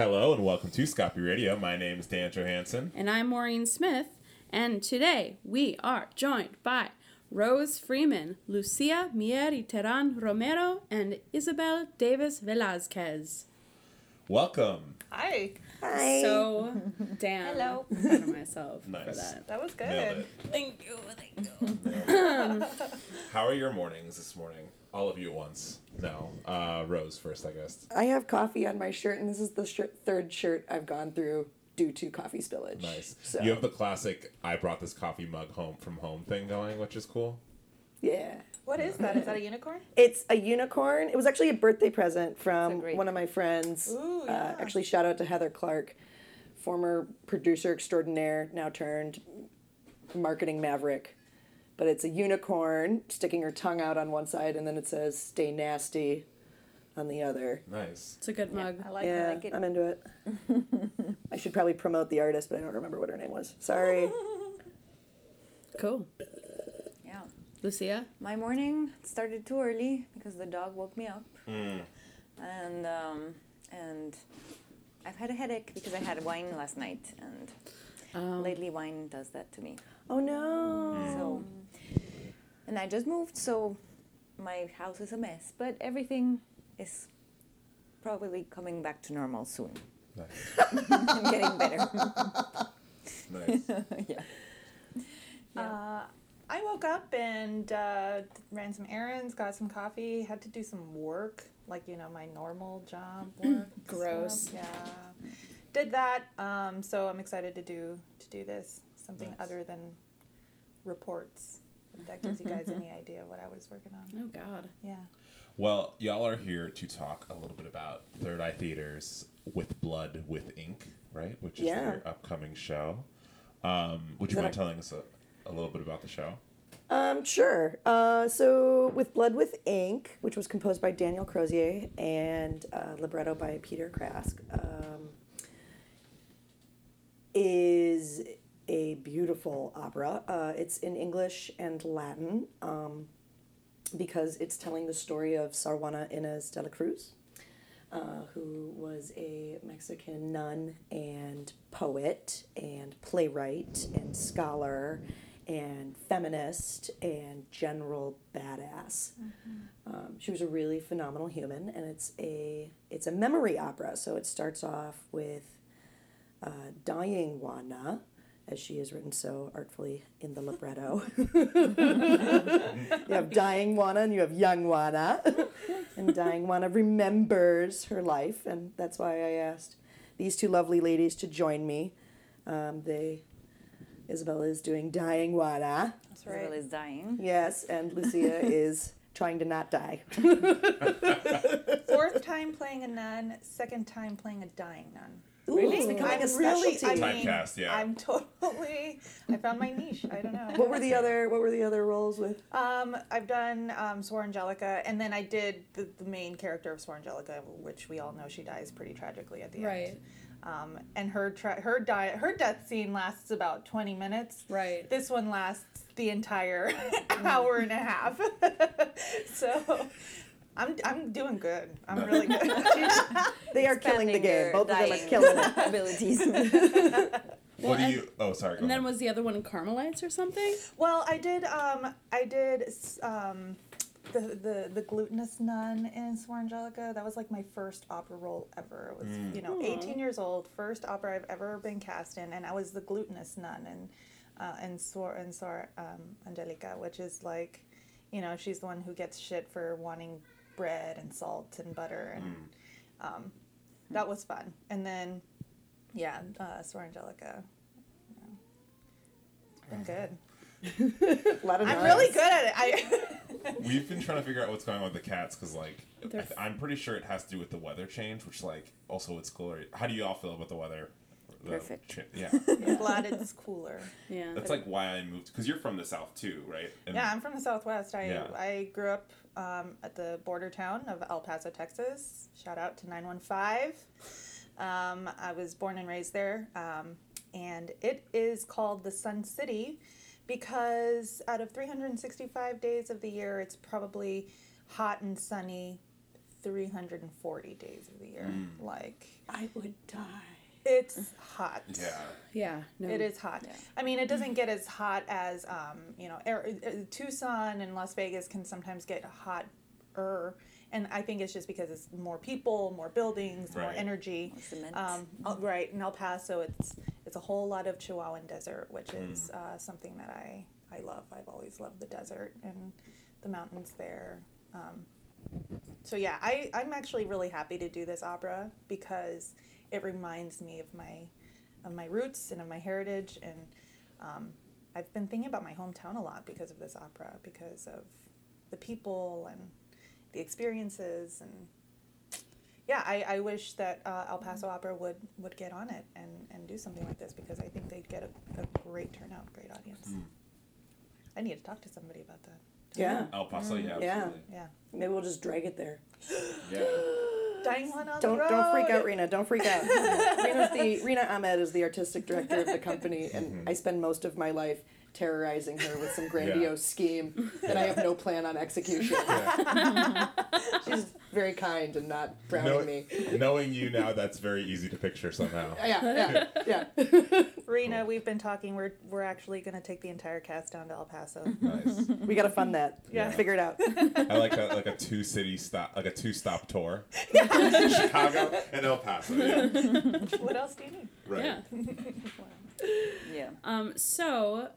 Hello and welcome to Scopy Radio. My name is Dan Johansson. And I'm Maureen Smith. And today we are joined by Rose Freeman, Lucia Mieri Teran Romero, and Isabel Davis Velazquez. Welcome. Hi. Hi. So, damn. Hello. I'm proud of myself for Nice. that. That was good. Thank you. Thank you. How are your mornings this morning? All of you at once. No. Uh, Rose first, I guess. I have coffee on my shirt, and this is the shirt, third shirt I've gone through due to coffee spillage. Nice. So, You have the classic I brought this coffee mug home from home thing going, which is cool. yeah. What is that? Is that a unicorn? It's a unicorn. It was actually a birthday present from one of my friends. Ooh, uh, actually, shout out to Heather Clark, former producer extraordinaire, now turned marketing maverick. But it's a unicorn sticking her tongue out on one side, and then it says "Stay nasty" on the other. Nice. It's a good mug. I like, yeah, I like it. I'm into it. I should probably promote the artist, but I don't remember what her name was. Sorry. Cool. Yeah. Lucia? My morning started too early because the dog woke me up. And um, and I've had a headache because I had wine last night and Um, lately wine does that to me. Oh no. So and I just moved so my house is a mess, but everything is probably coming back to normal soon. Nice. I'm getting better. nice. yeah. Uh, I woke up and uh, ran some errands, got some coffee, had to do some work, like, you know, my normal job work. Gross. stuff. Yeah. Did that. Um, so I'm excited to do to do this. Something Nice. other than reports. If that gives you guys any idea what I was working on. Oh, God. Yeah. Well, y'all are here to talk a little bit about Third Eye Theater's With Blood with Ink, right? Which is Yeah. their upcoming show. Um, would you that mind a- telling us a, a little bit about the show? Um, sure. Uh, so, with Blood with Ink, which was composed by Daniel Crozier and uh, libretto by Peter Krask, um, is a beautiful opera. Uh, it's in English and Latin um, because it's telling the story of Sor Juana Inez de la Cruz, uh, who was a Mexican nun and poet and playwright and scholar and feminist and general badass. Um, she was a really phenomenal human, and it's a it's a memory opera. So it starts off with uh, dying Juana, as she is written so artfully in the libretto. you have dying Juana and you have young Juana. and dying Juana remembers her life, and that's why I asked these two lovely ladies to join me. Um, they, Isabella is doing dying Juana, That's Isabel right. is dying. yes, and Lucia is trying to not die. Fourth time playing a nun, second time playing a dying nun. Ooh, it's becoming I'm a really, specialty. I mean, Typecast, yeah. I'm totally. I found my niche. I don't know. what were the other What were the other roles with? Um, I've done um, Sor Angelica, and then I did the, the main character of Sor Angelica, which we all know she dies pretty tragically at the Right. end. Um, and her tra- her di- her death scene lasts about twenty minutes. Right. This one lasts the entire hour and a half. so. I'm, I'm doing good. I'm really good. They are killing the game. your Both of them are killing it. abilities. what do you? Oh, sorry. Go And then ahead. was the other one in Carmelites or something? Well, I did. Um, I did um, the the the glutinous nun in Sor Angelica. That was like my first opera role ever. It was you know 18 years old, first opera I've ever been cast in, and I was the glutinous nun in uh, in Sor in Sor um, Angelica, which is like, you know, she's the one who gets shit for wanting bread and salt and butter, and um, that was fun. And then, yeah, uh, Sor Angelica. yeah. It's been good. A lot of I'm really good at it. I We've been trying to figure out what's going on with the cats because, like, I They're th- I'm pretty sure it has to do with the weather change, which, like, also it's cooler. How do you all feel about the weather? The Perfect. cha- yeah, I'm glad it's cooler. Yeah. that's like why I moved because you're from the south too, right? And Yeah, I'm from the Southwest. I Yeah. I grew up um, at the border town of El Paso, Texas. Shout out to 915. Um, I was born and raised there, um, and it is called the Sun City because out of 365 days of the year, it's probably hot and sunny 340 days of the year. Like I would die. It's hot. Yeah. Yeah, no. It is hot. Yeah. I mean, it doesn't get as hot as um, you know, Air, uh, Tucson and Las Vegas can sometimes get hotter, and I think it's just because it's more people, more buildings, more Right. energy. More cement. Um, uh, right in El Paso, it's it's a whole lot of Chihuahuan desert, which Mm. is uh, something that I I love. I've always loved the desert and the mountains there. Um, so yeah, I I'm actually really happy to do this opera because it reminds me of my of my roots and of my heritage and um, I've been thinking about my hometown a lot because of this opera because of the people and the experiences and yeah I, I wish that uh, El Paso Opera would would get on it and, and do something like this because I think they'd get a, a great turnout great audience I need to talk to somebody about that Yeah. El Paso, yeah, Yeah. absolutely. yeah Maybe we'll just drag it there. Yeah. dying one on Don't the road don't freak out, Rena. Don't freak out. Rena's the Rena Ahmed is the artistic director of the company, and mm-hmm. I spend most of my life terrorizing her with some grandiose scheme that I have no plan on execution. She's very kind and not frowning Know- me. knowing you now, that's very easy to picture somehow. Yeah, yeah, yeah. Rena we've been talking we're we're actually going to take the entire cast down to El Paso Nice. we gotta fund that. Yeah. figure it out. I like a like a two city stop, like a two stop tour. Chicago and El Paso. Yeah. what else do you need Right. Yeah. yeah. Um, so,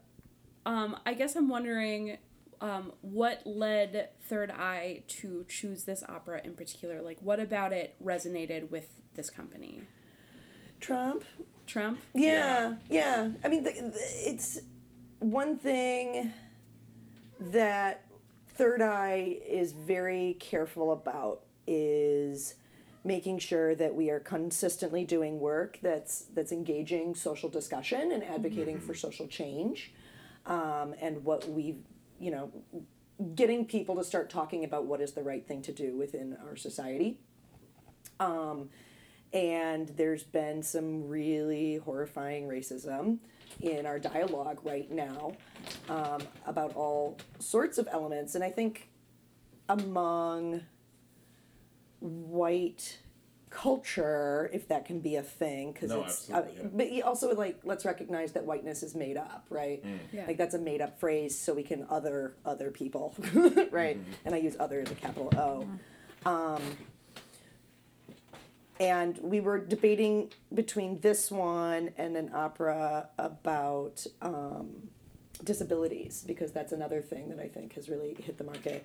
um, I guess I'm wondering um, what led Third Eye to choose this opera in particular? Like, what about it resonated with this company? Trump. Trump? Yeah, yeah. I mean, the, the, it's one thing that Third Eye is very careful about is making sure that we are consistently doing work that's that's engaging social discussion and advocating for social change, um, and what we, you know, getting people to start talking about what is the right thing to do within our society. Um, and there's been some really horrifying racism in our dialogue right now um, about all sorts of elements. And I think among white culture, if that can be a thing, because No, it's, absolutely, yeah. but you also like let's recognize that whiteness is made up, right? Yeah. Like that's a made up phrase, so we can other other people, right? And I use other as a capital O. Um, and we were debating between this one and an opera about um, disabilities because that's another thing that I think has really hit the market.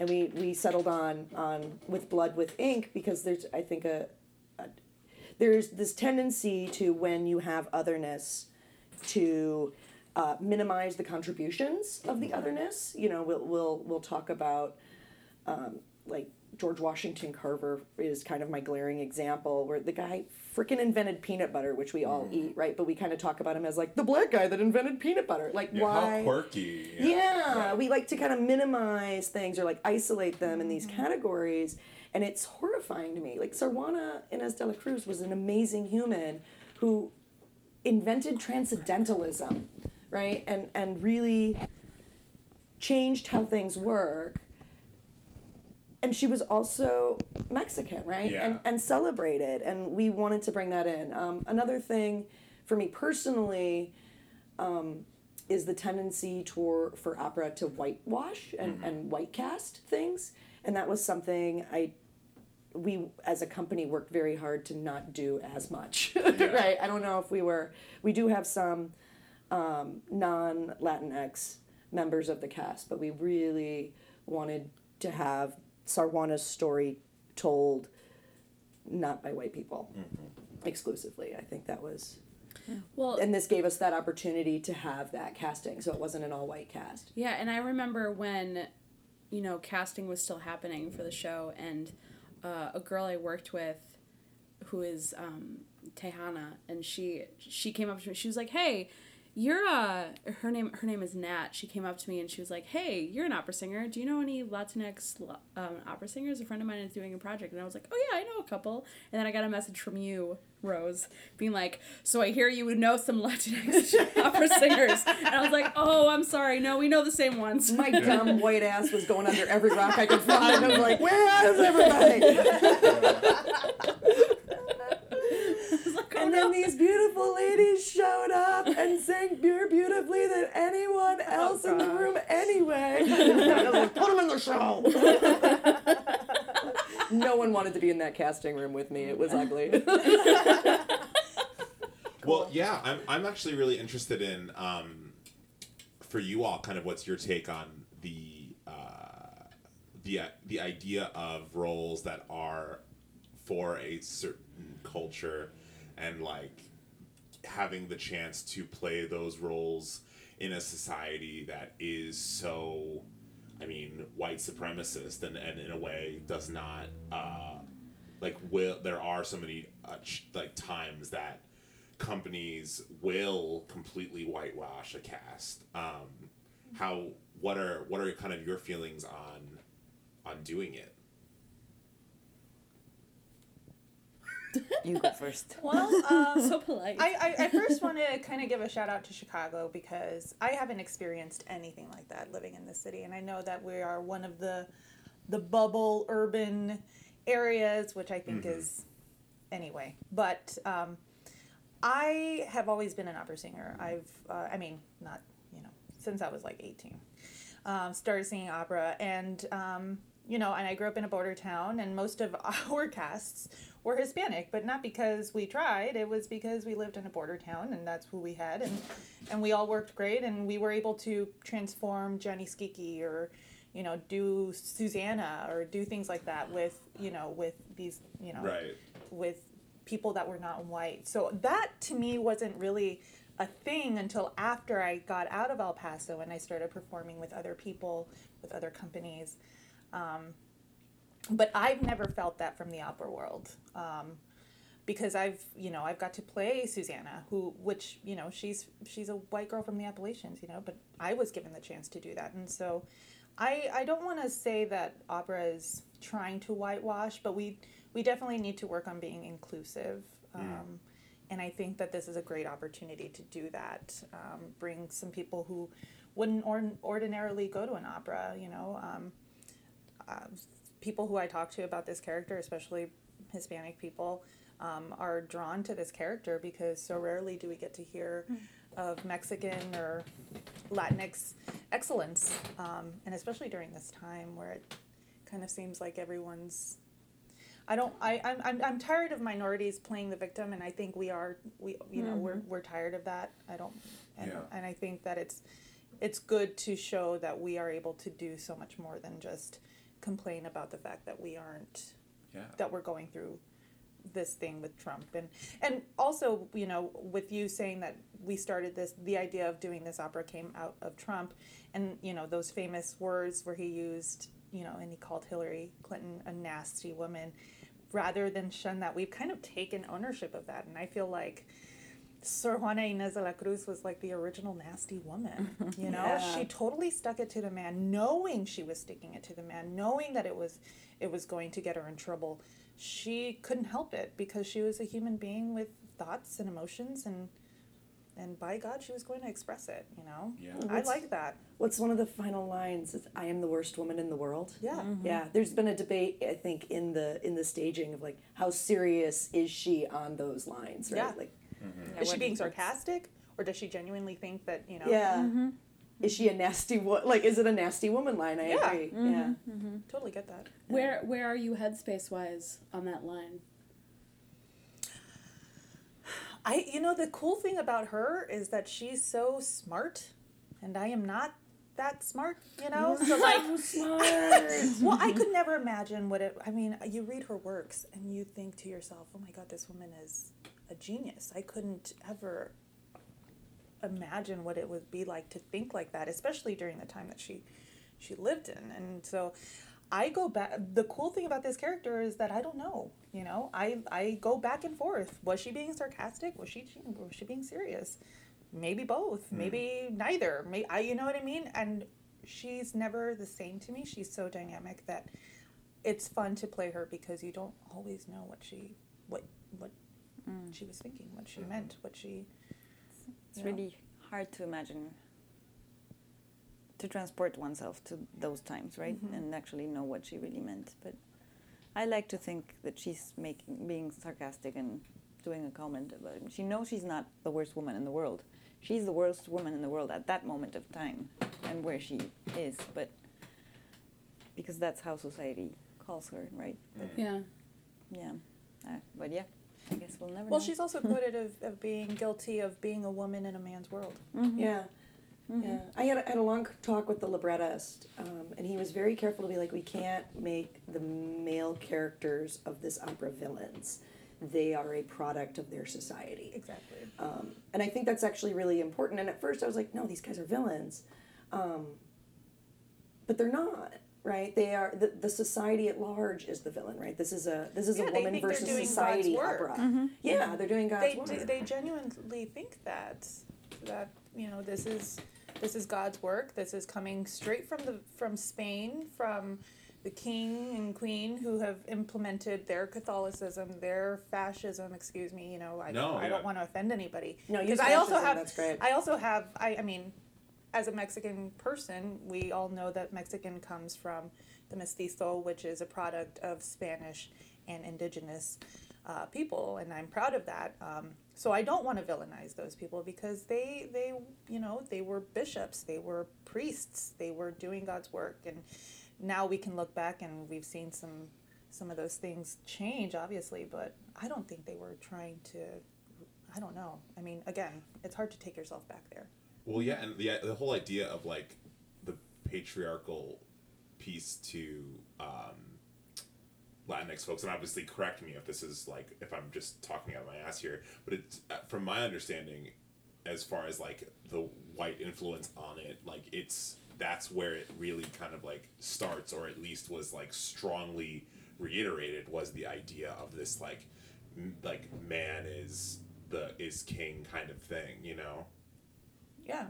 And we, we settled on on with blood with ink because there's I think a, a there's this tendency to when you have otherness to uh, minimize the contributions of the otherness. You know, we'll we'll we'll talk about um, like George Washington Carver is kind of my glaring example where the guy freaking invented peanut butter, which we all eat, right? But we kind of talk about him as like the black guy that invented peanut butter. Like Yeah, why? How quirky. Yeah, we like to kind of minimize things or like isolate them in these mm-hmm. categories, and it's horrifying to me. Like Sor Juana Inez de la Cruz was an amazing human who invented transcendentalism, right? And and really changed how things work. And she was also Mexican, right? Yeah. And and celebrated, and we wanted to bring that in. Um, another thing, for me personally, um, is the tendency toward for opera to whitewash and, and white cast things and that was something i we as a company worked very hard to not do as much right i don't know if we were we do have some um, non-latinx members of the cast but we really wanted to have Sor Juana's story told not by white people exclusively. I think that was Well, and this gave us that opportunity to have that casting so it wasn't an all-white cast. Yeah, and I remember when, you know, casting was still happening for the show, and uh, a girl I worked with, who is um, Tejana, and she she came up to me. She was like, "Hey, You're uh her name her name is Nat. She came up to me and she was like, "Hey, you're an opera singer. Do you know any Latinx um, opera singers? A friend of mine is doing a project." And I was like, "Oh yeah, I know a couple." And then I got a message from you, Rose, being like, "So I hear you would know some Latinx opera singers." And I was like, "Oh, I'm sorry. No, we know the same ones." My dumb white ass was going under every rock I could find. I was like, where is everybody? And then these beautiful ladies showed up and sang more beautifully than anyone else in the room anyway. Like, put them in the show. no one wanted to be in that casting room with me. It was ugly. Well, yeah, I'm, I'm actually really interested in, um, for you all, kind of what's your take on the uh, the the idea of roles that are for a certain culture and like having the chance to play those roles in a society that is so I mean white supremacist and, and in a way does not uh, like will there are so many uh, ch- like times that companies will completely whitewash a cast. Um, how what are what are kind of your feelings on on doing it You go first. Well, um, so polite. I, I, I first want to kind of give a shout out to Chicago because I haven't experienced anything like that living in the city, and I know that we are one of the the bubble urban areas, which I think is anyway. But um, I have always been an opera singer. I've uh, I mean not you know since I was like eighteen, um, started singing opera, and um, you know, and I grew up in a border town, and most of our casts were Hispanic, but not because we tried. It was because we lived in a border town, and that's who we had, and and we all worked great, and we were able to transform Gianni Schicchi or, you know, do Susanna or do things like that with you know with these you know right with people that were not white. So that to me wasn't really a thing until after I got out of El Paso and I started performing with other people, with other companies. Um, but I've never felt that from the opera world. Um, because I've, you know, I've got to play Susanna, who, which, you know, she's she's a white girl from the Appalachians, you know, but I was given the chance to do that, and so, I I don't want to say that opera is trying to whitewash, but we we definitely need to work on being inclusive. Um, and I think that this is a great opportunity to do that. Um, bring some people who wouldn't or- ordinarily go to an opera, you know. Um, uh, people who I talk to about this character, especially Hispanic people, um, are drawn to this character because so rarely do we get to hear of Mexican or Latinx excellence, um, and especially during this time where it kind of seems like everyone's. I don't. I. I'm. I'm. I'm tired of minorities playing the victim, and I think we are. We. You know. We're. We're tired of that. I don't. And, Yeah. and I think that it's. It's good to show that we are able to do so much more than just complain about the fact that we aren't yeah. that we're going through this thing with Trump. And and also you know with you saying that we started this the idea of doing this opera came out of Trump. And you know those famous words where he used you know and he called Hillary Clinton a nasty woman rather than shun that we've kind of taken ownership of that. And I feel like Sor Juana Inez de la Cruz was like the original nasty woman, you know. Yeah. She totally stuck it to the man, knowing she was sticking it to the man, knowing that it was it was going to get her in trouble. She couldn't help it because she was a human being with thoughts and emotions, and and by God, she was going to express it. You know. Yeah. I like that. What's one of the final lines? Is, I am the worst woman in the world. Yeah. Mm-hmm. Yeah, there's been a debate, I think, in the in the staging of like how serious is she on those lines, right? Yeah. Like, Yeah, Is she being sarcastic, or does she genuinely think that you know? yeah. Mm-hmm. Mm-hmm. Is she a nasty wo- like? Is it a nasty woman line? I Yeah. agree. Yeah. Totally get that. where Where are you headspace wise on that line? I you know the cool thing about her is that she's so smart and I am not that smart, you know? So like Well, I could never imagine what it I mean, you read her works and you think to yourself, "Oh my god, this woman is a genius." I couldn't ever imagine what it would be like to think like that, especially during the time that she she lived in. And so I go back the cool thing about this character is that I don't know, you know. I I go back and forth. Was she being sarcastic? Was she was she being serious? maybe both, hmm. maybe neither. May I, you know what I mean? And she's never the same to me. She's so dynamic that it's fun to play her because you don't always know what she what what Mm. she was thinking, what she mm. meant, what she. It's you know. really hard to imagine to transport oneself to those times, right? Mm-hmm. And actually know what she really meant. But I like to think that she's making being sarcastic and doing a comment about it. She knows she's not the worst woman in the world. She's the worst woman in the world at that moment of time and where she is, but because that's how society calls her, right? Mm. But Yeah. yeah. Uh, but yeah, I guess we'll never Well, know. she's also quoted of, of being guilty of being a woman in a man's world. Yeah. Yeah, I had a, had a long talk with the librettist, um, and he was very careful to be like, we can't make the male characters of this opera villains. They are a product of their society. Exactly. Um, and I think that's actually really important. And at first I was like, no, these guys are villains. Um, but they're not, right? They are the, the society at large is the villain, right? This is a this is Yeah, a they woman think they're versus doing society God's work. opera. Mm-hmm. Yeah, mm-hmm. they're doing God's They, work. do, they genuinely think that that you know this is this is God's work. This is coming straight from the from Spain from the king and queen who have implemented their Catholicism, their fascism. Excuse me. You know, I, No, I yeah. don't want to offend anybody. No, because I also have. that's great. I also have. I, I mean, as a Mexican person, we all know that Mexican comes from the mestizo, which is a product of Spanish and indigenous uh, people, and I'm proud of that. Um, so I don't want to villainize those people because they, they, you know, they were bishops, they were priests, they were doing God's work, and now we can look back and we've seen some, some of those things change, obviously, but I don't think they were trying to. I don't know. I mean, again, it's hard to take yourself back there. Well, yeah, and the the whole idea of like the patriarchal piece to um, Latinx folks, and obviously correct me if this is like if I'm just talking out of my ass here, but it's uh, from my understanding, as far as like the white influence on it, like it's that's where it really kind of like starts, or at least was like strongly reiterated was the idea of this like m- like man is the is king kind of thing, you know. Yeah.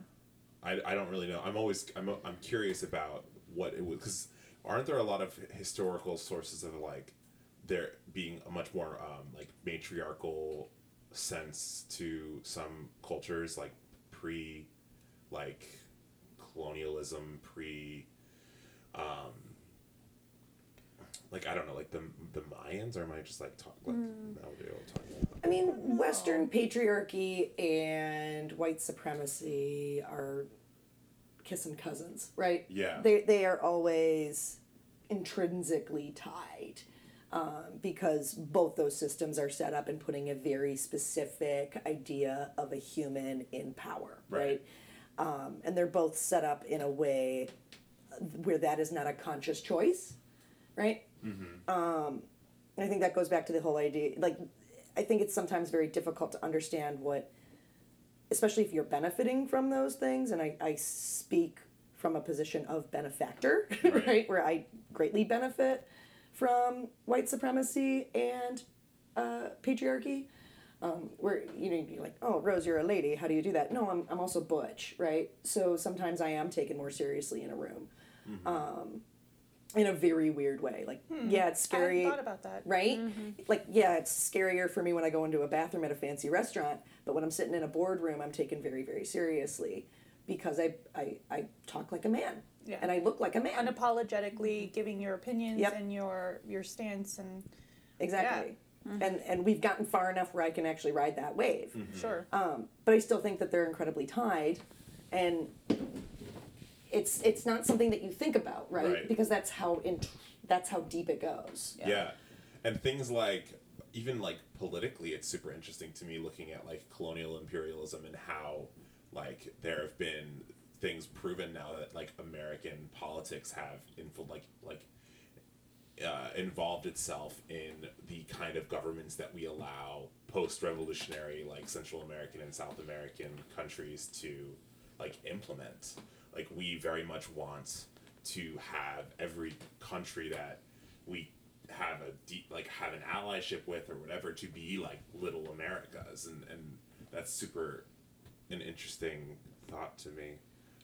I, I don't really know. I'm always I'm I'm curious about what it was because aren't there a lot of historical sources of like there being a much more um, like matriarchal sense to some cultures like pre like colonialism pre um like I don't know like the the Mayans or am I just like talk like nowadays talking about I mean, Western patriarchy and white supremacy are kissing cousins, right? Yeah. They they are always intrinsically tied. Um, because both those systems are set up in putting a very specific idea of a human in power, right? Right. Um, and they're both set up in a way where that is not a conscious choice, right? Um, and I think that goes back to the whole idea. Like, I think it's sometimes very difficult to understand what, especially if you're benefiting from those things. And I, I speak from a position of benefactor, right. Right. Where I greatly benefit from white supremacy and uh, patriarchy. Um, where you know you're like, oh Rose, you're a lady. How do you do that? No, I'm I'm also butch, right? So sometimes I am taken more seriously in a room, um, in a very weird way. Like, hmm. yeah, it's scary hadn't thought about that. right? Mm-hmm. Like, yeah, it's scarier for me when I go into a bathroom at a fancy restaurant, but when I'm sitting in a boardroom, I'm taken very, very seriously because I, I, I talk like a man Yeah. and I look like a man. Unapologetically mm-hmm. giving your opinions Yep. and your your stance and exactly. Mm-hmm. And, and we've gotten far enough where I can actually ride that wave. sure. Um, but I still think that they're incredibly tied, and it's it's not something that you think about, right? Right. Because that's how int- that's how deep it goes. Yeah. And things like even like politically it's super interesting to me looking at like colonial imperialism and how like there have been things proven now that like American politics have info like like uh, involved itself in the kind of governments that we allow post-revolutionary like Central American and South American countries to like implement. Like we very much want to have every country that we have a deep like have an allyship with or whatever to be like little Americas and and that's super an interesting thought to me.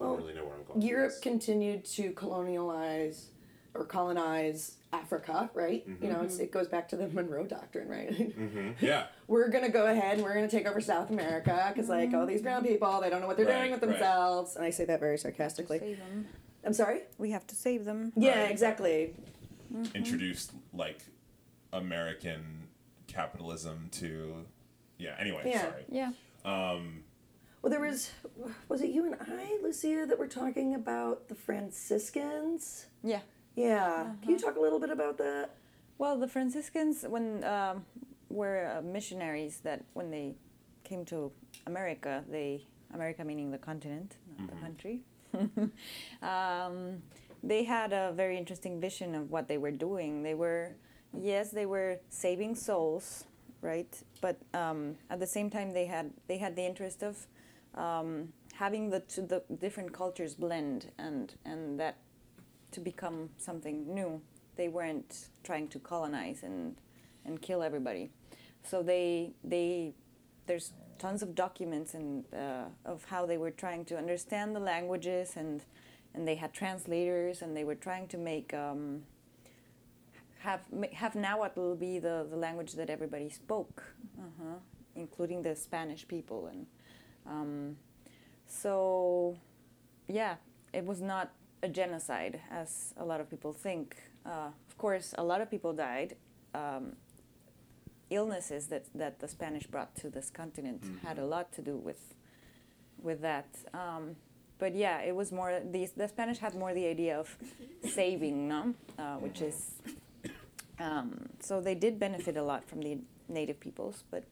I don't really know where I'm going. Europe continued to colonialize or colonize Africa, right? You know, it's, it goes back to the Monroe Doctrine, right? Mhm. Yeah. we're gonna go ahead and we're gonna take over South America because, like, all these brown people, they don't know what they're Right, doing with right. themselves. And I say that very sarcastically. save them. I'm sorry. We have to save them. Yeah, Right. exactly. Introduced like American capitalism to. Yeah. Anyway, Yeah. sorry. Yeah. Um, Well, there was, was it you and I, Lucia, that were talking about the Franciscans? Yeah. Yeah. Can you talk a little bit about that? Well, the Franciscans, when um, were uh, missionaries, that when they came to America, they America meaning the continent, not the country. um, they had a very interesting vision of what they were doing. They were, yes, they were saving souls, right? But um, at the same time, they had they had the interest of um, having the two, the different cultures blend and and that to become something new. They weren't trying to colonize and and kill everybody. So they they there's tons of documents and uh, of how they were trying to understand the languages and and they had translators and they were trying to make um, have have Nahuatl be the, the language that everybody spoke, uh-huh, including the Spanish people and um, so yeah, it was not a genocide as a lot of people think. Uh, of course, a lot of people died. Um, illnesses that, that the Spanish brought to this continent had a lot to do with with that. Um, but yeah, it was more the the Spanish had more the idea of saving, no, uh, which is um, so they did benefit a lot from the native peoples, but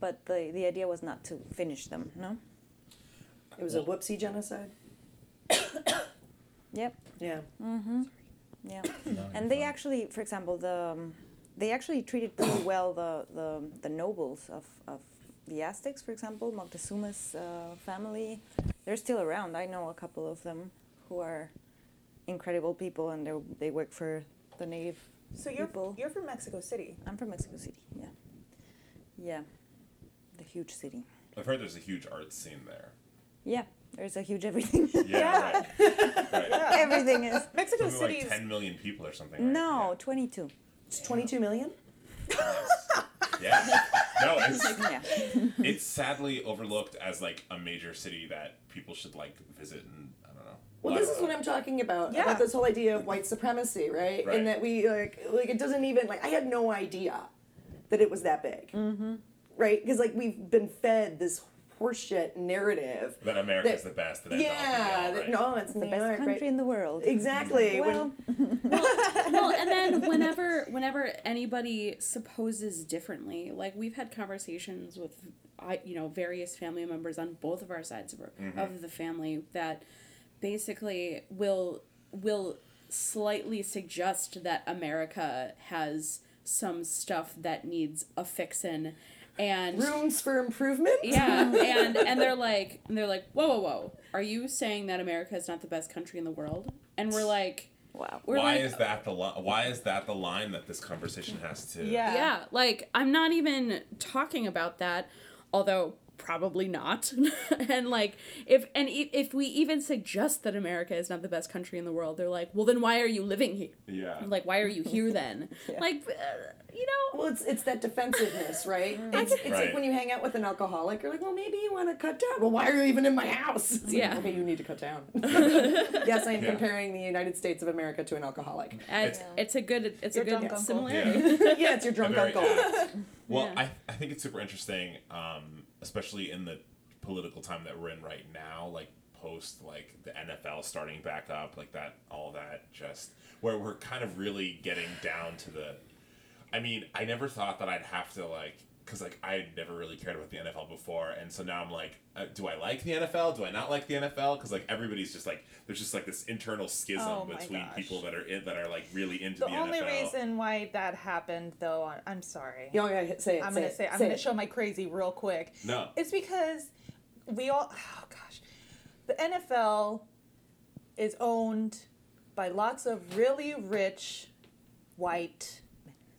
but the the idea was not to finish them, no. It was a whoopsie genocide. Yep. Yeah. Mm-hmm. Yeah, and they actually, for example, the um, they actually treated pretty well the, the, the nobles of, of the Aztecs, for example, Moctezuma's uh, family. They're still around. I know a couple of them who are incredible people, and they they work for the native So you're people. you're from Mexico City. I'm from Mexico City. Yeah, yeah, the huge city. I've heard there's a huge art scene there. Yeah, there's a huge everything. Yeah. Right. right. everything is. Mexico Something like City's 10 million people or something. Right? No, 22. It's 22 million? Yeah. yeah. No, it's Yeah. it's sadly overlooked as like a major city that people should like visit and I don't know. Well, this is what I'm talking about. Yeah. About this whole idea of white supremacy, right? Right. And that we like like it doesn't even like I had no idea that it was that big. Mm-hmm. Right? Because like we've been fed this horseshit narrative. that America's that- the best. And yeah. Right? that- No, it's The best country right? in the world. Exactly. Well, when, well, and then whenever whenever anybody supposes differently, like we've had conversations with I you know various family members on both of our sides of, our, mm-hmm. of the family that basically will will slightly suggest that America has some stuff that needs a fixin' and rooms for improvement. yeah and and they're like and they're like whoa whoa whoa are you saying that america is not the best country in the world and we're like wow. we're why like is that the li- why is that the line that this conversation has to Yeah. yeah like i'm not even talking about that although probably not and like if and i- if we even suggest that america is not the best country in the world they're like well then why are you living here Yeah. like why are you here then like uh, you know Well, it's it's that defensiveness right? It's, it's Mm. Right. like when you hang out with an alcoholic, you're like, well, maybe you want to cut down. Well, why are you even in my house? It's like, Yeah. okay, you need to cut down. yes, I am Yeah. comparing the United States of America to an alcoholic. and It's- it's a good it's Your a good drunk uncle. similarity yeah, it's your drunk Very uncle. Well, Yeah. I, I think it's super interesting, um, especially in the political time that we're in right now, like post like the NFL starting back up, like that, all that, just where we're kind of really getting down to the. I mean, I never thought that I'd have to like. Because like I never really cared about the NFL before, and so now I'm like, uh, do I like the NFL? Do I not like the NFL? Because like everybody's just like, there's just like this internal schism Oh between gosh. people that are in, that are like really into The NFL. the, only NFL. reason why that happened, though, I- I'm sorry. You know, yeah, say it. I'm say gonna it, say I'm say gonna it. show my crazy real quick. No. It's because we all oh gosh. The NFL is owned by lots of really rich white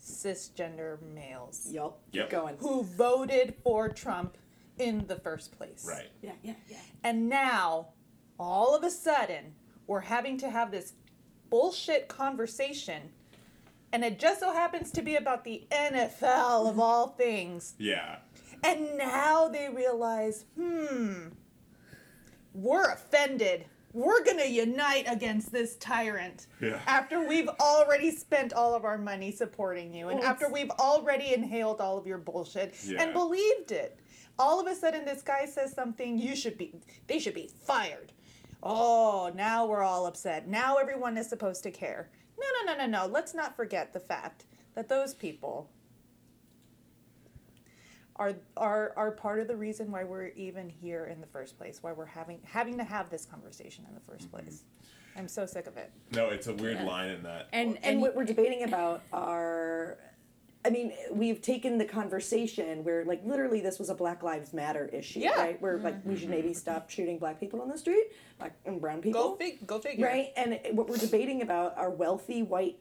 cisgender males Yup. Yep. Keep going. who voted for Trump in the first place. Right. Yeah, yeah, yeah. And now, all of a sudden, we're having to have this bullshit conversation. And it just so happens to be about the NFL of all things. Yeah. And now they realize, hmm, we're offended. We're going to unite against this tyrant. Yeah. After we've already spent all of our money supporting you, and Well, after we've already inhaled all of your bullshit Yeah. and believed it. All of a sudden, this guy says something, you should be, they should be fired. Oh, now we're all upset. Now everyone is supposed to care. No, no, no, no, no. Let's not forget the fact that those people are are are part of the reason why we're even here in the first place, why we're having having to have this conversation in the 1st mm-hmm. place. I'm so sick of it. No, it's a weird line in that. And And, and what we're debating about are, I mean, we've taken the conversation where, like, literally this was a Black Lives Matter issue, Yeah. right? Where, like, we should maybe mm-hmm. stop shooting black people on the street, black and brown people. Go fig- go figure. Right? And what we're debating about are wealthy white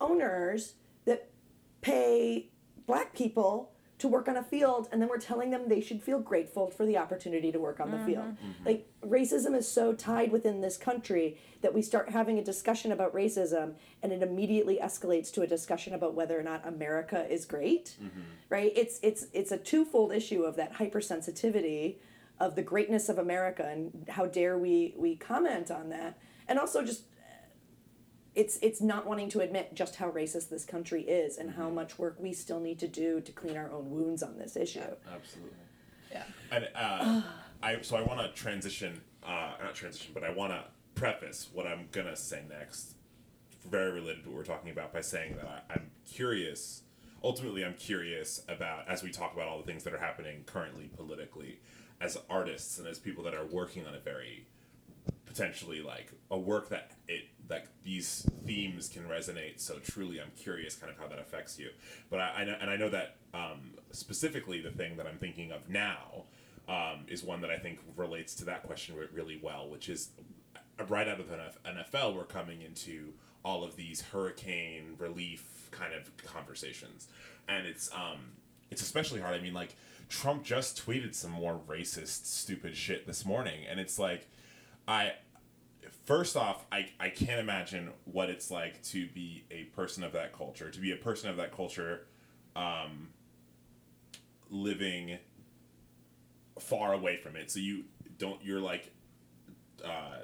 owners that pay black people to work on a field and then we're telling them they should feel grateful for the opportunity to work on the field. Mm-hmm. Mm-hmm. Like racism is so tied within this country that we start having a discussion about racism and it immediately escalates to a discussion about whether or not America is great. Mm-hmm. Right? It's it's it's a twofold issue of that hypersensitivity of the greatness of America and how dare we we comment on that. And also just it's it's not wanting to admit just how racist this country is and how much work we still need to do to clean our own wounds on this issue. Absolutely. Yeah. And uh, I so I want to transition, uh, not transition, but I want to preface what I'm gonna say next, very related to what we're talking about, by saying that I, I'm curious. Ultimately, I'm curious about as we talk about all the things that are happening currently politically, as artists and as people that are working on a very potentially like a work that it that these themes can resonate so truly i'm curious kind of how that affects you. But i, I know and i know that um, specifically the thing that i'm thinking of now um, is one that i think relates to that question really well which is uh, right out of the nfl we're coming into all of these hurricane relief kind of conversations. And it's um it's especially hard. I mean like trump just tweeted some more racist stupid shit this morning. And it's like I first off, I, I can't imagine what it's like to be a person of that culture, to be a person of that culture, um, living far away from it. So you don't, you're like, uh,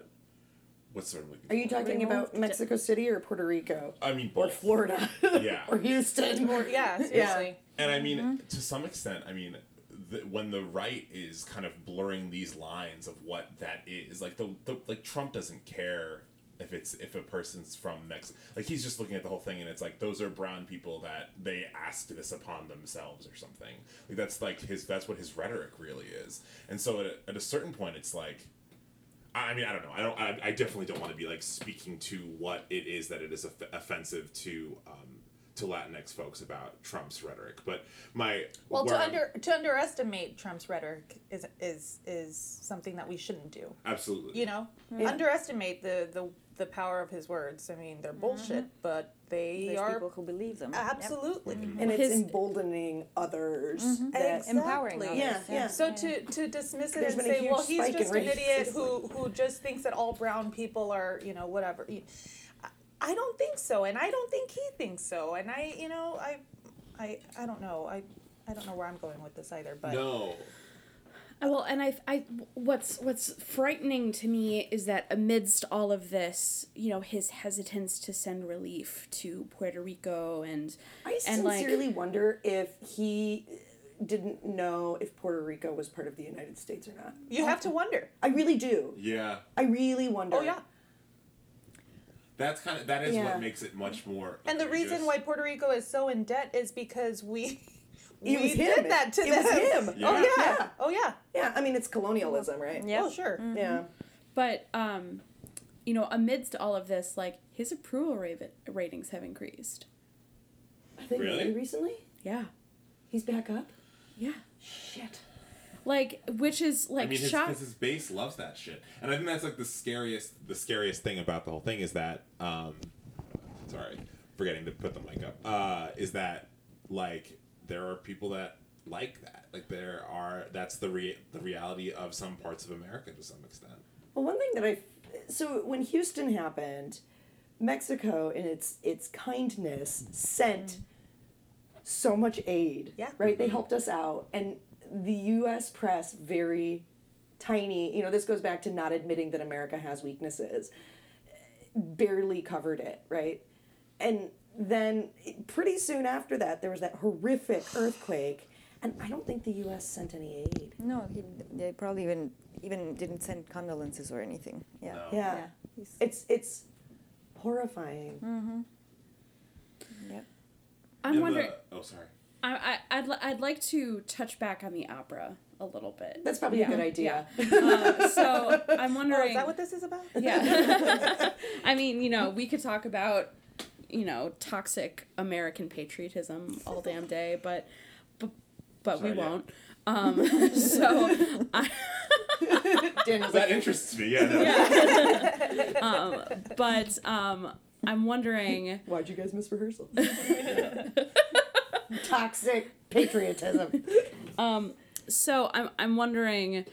what's the word? Are you for? talking about Mexico City or Puerto Rico? I mean, Or. Florida? Yeah. or Houston? Or, yeah, seriously. And I mean, to some extent, I mean, the, when the right is kind of blurring these lines of what that is, like the, the like Trump doesn't care if it's if a person's from Mexico, like he's just looking at the whole thing and it's like those are brown people that they asked this upon themselves or something. Like that's like his that's what his rhetoric really is. And so at a, at a certain point, it's like. I mean, I don't know. I don't. I, I definitely don't want to be like speaking to what it is that it is off- offensive to um, to Latinx folks about Trump's rhetoric. But my Well, to I'm- under to underestimate Trump's rhetoric is is is something that we shouldn't do. absolutely, You know, Yeah. underestimate the the the power of his words. I mean, they're bullshit, but they There's are people who believe them. Yep. absolutely. And it's His- emboldening others. Mm-hmm. That, Exactly. Empowering others. Yeah, yeah. So to, to dismiss it There's and say, well, he's just an idiot who who just thinks that all brown people are, you know, whatever. You- I- I don't think so, and I don't think he thinks so, and I, you know, I, I, I don't know, I, I don't know where I'm going with this either, but no, Uh, Well, and I, I, what's what's frightening to me is that amidst all of this, you know, his hesitance to send relief to Puerto Rico and I and like sincerely wonder if he didn't know if Puerto Rico was part of the United States or not. you have to wonder. I really do. yeah, I really wonder. Oh yeah, that's kind of that is Yeah. what makes it much more. and the reason why Puerto Rico is so in debt is because we. It we was him. did that to It them. was him. Yeah. Oh yeah. Yeah. Oh yeah. Yeah, I mean it's colonialism, right? Yeah. Oh sure. Yeah. but um, you know, amidst all of this, like his approval rate, ratings have increased. I think Really? really recently Yeah, he's back up. yeah, Shit. Like which is like I mean, his, shock. 'cause his base loves that shit, and I think that's like the scariest. The scariest thing about the whole thing is that, um, sorry, forgetting to put the mic up. Uh, is that like there are people that like that. Like there are that's the re- the reality of some parts of America to some extent. Well, one thing that I so when Houston happened, Mexico in its its kindness sent so much aid. Yeah. Right? They helped us out and the US press very tiny, you know, this goes back to not admitting that America has weaknesses. Barely covered it, right? And then pretty soon after that there was that horrific earthquake and I don't think the US sent any aid. No, he, they probably even even didn't send condolences or anything. Yeah. No. Yeah. Yeah. It's it's horrifying. Mm-hmm. Yep. I'm And wondering. The, oh, sorry. I, I I'd I'd like to touch back on the opera a little bit. That's probably Yeah, a good idea. Uh, so I'm Oh, wondering. is that what this is about? yeah. I mean, you know, we could talk about, you know, toxic American patriotism all damn day, but but, but we Sorry, yeah. won't. Um, so I, That interests me. Yeah. No. yeah. um, but um, I'm wondering. why'd you guys miss rehearsal? Toxic patriotism. Um, so I'm I'm wondering,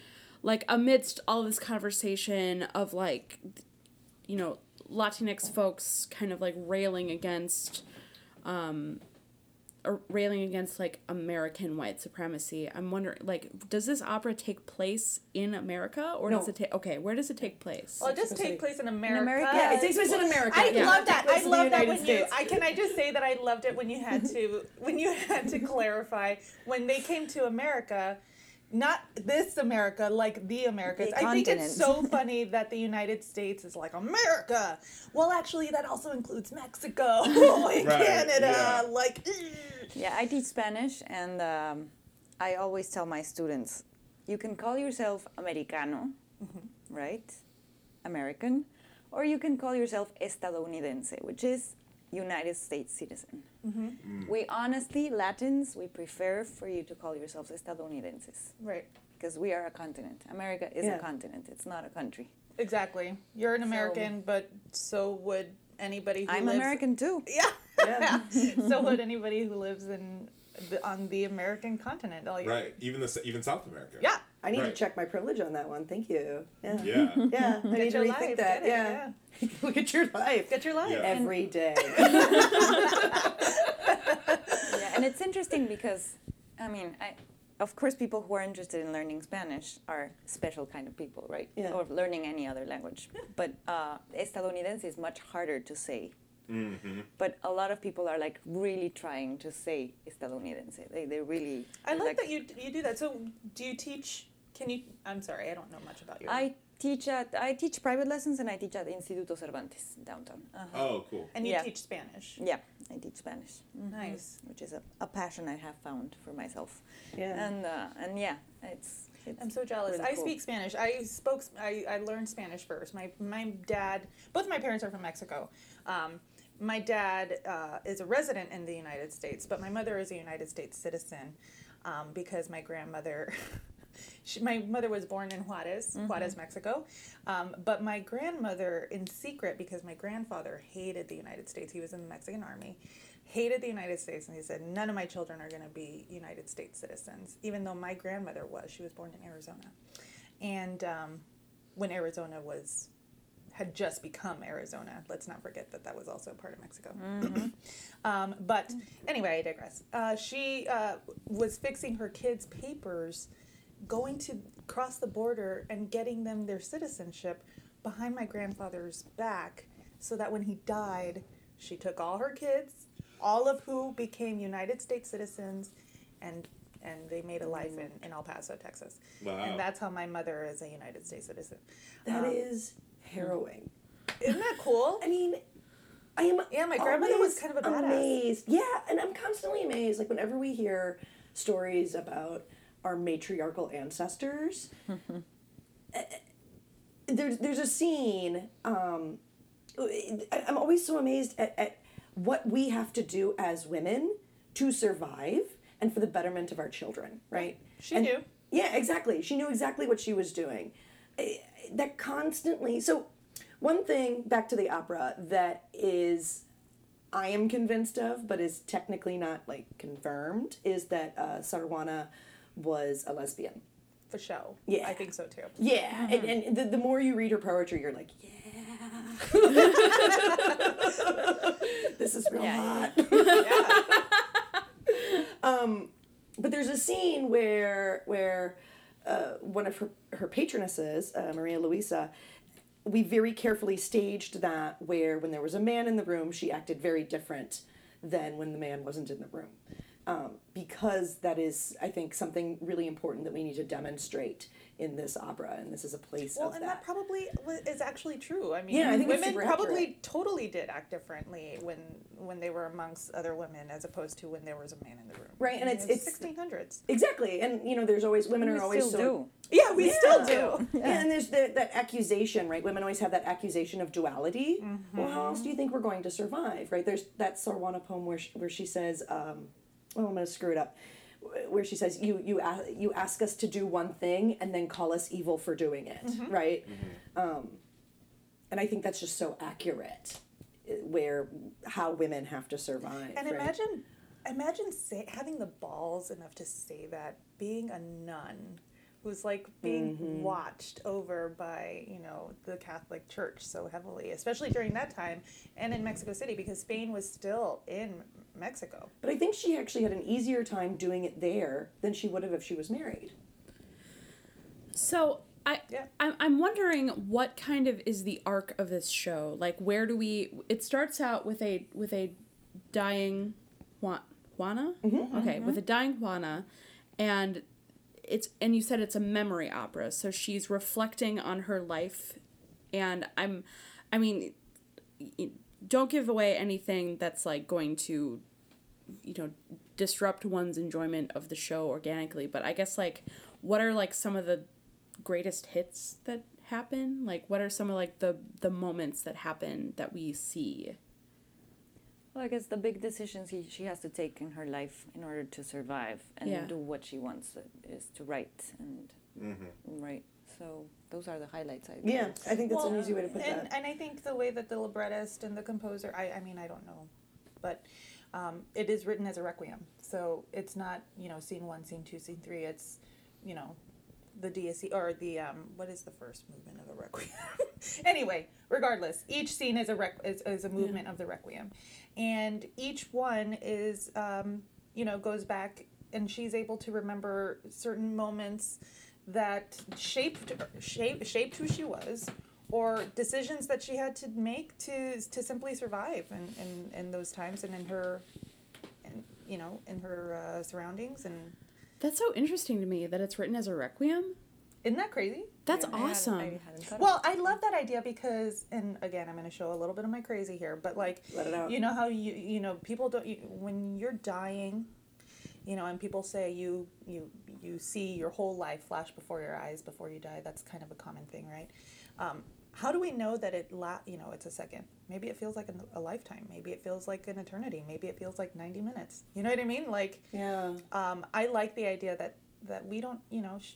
like amidst all this conversation of like, you know, Latinx folks kind of like railing against, um, railing against like American white supremacy. I'm wondering, like, does this opera take place in America or does it take? Okay, where does it take place? Well, it does take place in America. America? Yeah, it takes place in America. I Yeah. love that. I love that United when you. I can I just say that I loved it when you had to when you had to clarify when they came to America, not this America, like the Americas. The I think it's so funny that the United States is like America. Well, actually, that also includes Mexico and Right, Canada. yeah. Like, Yeah, I teach Spanish, and um, I always tell my students, you can call yourself Americano, right? American, or you can call yourself estadounidense, which is United States citizen. Mm-hmm. Mm. We honestly, Latins, we prefer for you to call yourselves estadounidenses right. because we are a continent. America is Yeah. a continent; it's not a country. Exactly. You're an American, but so would anybody who I'm lives. American too. Yeah. Yeah. so would anybody who lives in the, on the American continent. Like, Right. Even the even South America. Yeah. I need to check my privilege on that one. Thank you. Yeah. Yeah. Yeah, I need to your rethink life, that. get it, yeah. Look at your life. Get your life. Yeah. Every day. yeah, and it's interesting because, I mean, I, of course, people who are interested in learning Spanish are special kind of people, right? Yeah. Or learning any other language. Yeah. But uh, estadounidense is much harder to say. Mm-hmm. But a lot of people are like really trying to say estadounidense. They, they really. I like, like that you you do that. So do you teach? Can you? I'm sorry, I don't know much about you. I teach at I teach private lessons and I teach at Instituto Cervantes downtown. Uh-huh. Oh, cool. and you yeah. teach Spanish. Yeah, I teach Spanish. Mhm. Nice. Which is a, a passion I have found for myself. Yeah. And uh, and yeah, it's. it's I'm so jealous. really I cool. speak Spanish. I spoke. I, I learned Spanish first. My my dad. Both my parents are from Mexico. Um, my dad uh, is a resident in the United States, but my mother is a United States citizen um, because my grandmother. She, my mother was born in Juarez, Juarez, Mexico. Um, but my grandmother, in secret, because my grandfather hated the United States, he was in the Mexican army, hated the United States, and he said, None of my children are going to be United States citizens, even though my grandmother was. She was born in Arizona. And um, when Arizona was had just become Arizona. Let's not forget that that was also part of Mexico. um, but anyway, I digress. Uh, she uh, was fixing her kids' papers, going to cross the border and getting them their citizenship behind my grandfather's back, so that when he died, she took all her kids, all of who became United States citizens, and and they made a life in, in El Paso, Texas. Wow. And that's how my mother is a United States citizen. That Um, is harrowing. Isn't that cool? I mean, I am. Yeah, my grandmother was kind of a badass. Amazed. Yeah, and I'm constantly amazed. Like whenever we hear stories about our matriarchal ancestors, there's there's a scene. Um, I'm always so amazed at, at what we have to do as women to survive and for the betterment of our children. Right? She And- knew. Yeah, exactly. She knew exactly what she was doing. That constantly. So, one thing back to the opera that is I am convinced of, but is technically not like confirmed, is that uh, Sor Juana was a lesbian. For show. Yeah. I think so too. Yeah, and, and the, the more you read her poetry, you're like, yeah, this is real Yeah, hot. um, but there's a scene where where uh, one of her her patronesses, uh, Maria Luisa, we very carefully staged that where when there was a man in the room, she acted very different than when the man wasn't in the room. Um, because that is, I think, something really important that we need to demonstrate in this opera, and this is a place Well, of and that. that probably is actually true. I mean, Yeah, I think women probably accurate. totally did act differently when when they were amongst other women as opposed to when there was a man in the room. Right, and I mean, it's- it's- 1600s. Exactly, and you know, there's always women we are always still so do. Yeah, we still do. Yeah, and there's the, that accusation, right? Women always have that accusation of duality. Well, how else do you think we're going to survive, right? There's that Sor Juana poem where she, where she says, um, "Oh, I'm going to screw it up," where she says, "You you a- you ask us to do one thing and then call us evil for doing it," right? Um, and I think that's just so accurate, uh, where how women have to survive. And right? imagine, imagine say, having the balls enough to say that, being a nun, who's like being Mm-hmm. watched over by you know the Catholic Church so heavily, especially during that time, and in Mexico City because Spain was still in Mexico. But I think she actually had an easier time doing it there than she would have if she was married. So I Yeah. I'm, I'm wondering what kind of is the arc of this show? Like where do we it starts out with a with a dying Juan, Juana? Mm-hmm, mm-hmm, okay, with a mm-hmm. dying Juana and it's and you said it's a memory opera. So she's reflecting on her life and I'm I mean y- don't give away anything that's like going to you know disrupt one's enjoyment of the show organically but i guess like what are like some of the greatest hits that happen like what are some of like the the moments that happen that we see Well, I guess the big decisions he, she has to take in her life in order to survive and Yeah. do what she wants is to write and mm-hmm. write. So those are the highlights. I Yeah, guess. I think that's an easy way to put and, that. And I think the way that the librettist and the composer, I, I mean, I don't know, but um, it is written as a requiem. So it's not, you know, scene one, scene two, scene three. It's, you know, the DSC or the, um, what is the first movement of a requiem? anyway, regardless, each scene is a, req- is, is a movement of the requiem. And each one is, um, you know, goes back and she's able to remember certain moments that shaped shaped shaped who she was or decisions that she had to make to to simply survive in, in, in those times and in her in, you know in her uh, surroundings and that's so interesting to me that it's written as a requiem. Isn't that crazy? That's I hadn't- awesome. I hadn't well i love that idea because and again i'm going to show a little bit of my crazy here but like Let it out. you know how you you know people don't you, when you're dying you know and people say you you you see your whole life flash before your eyes before you die that's kind of a common thing right um, how do we know that it la- you know it's a second maybe it feels like an, a lifetime maybe it feels like an eternity maybe it feels like 90 minutes you know what i mean like Yeah. um, I like the idea that that we don't, you know, sh-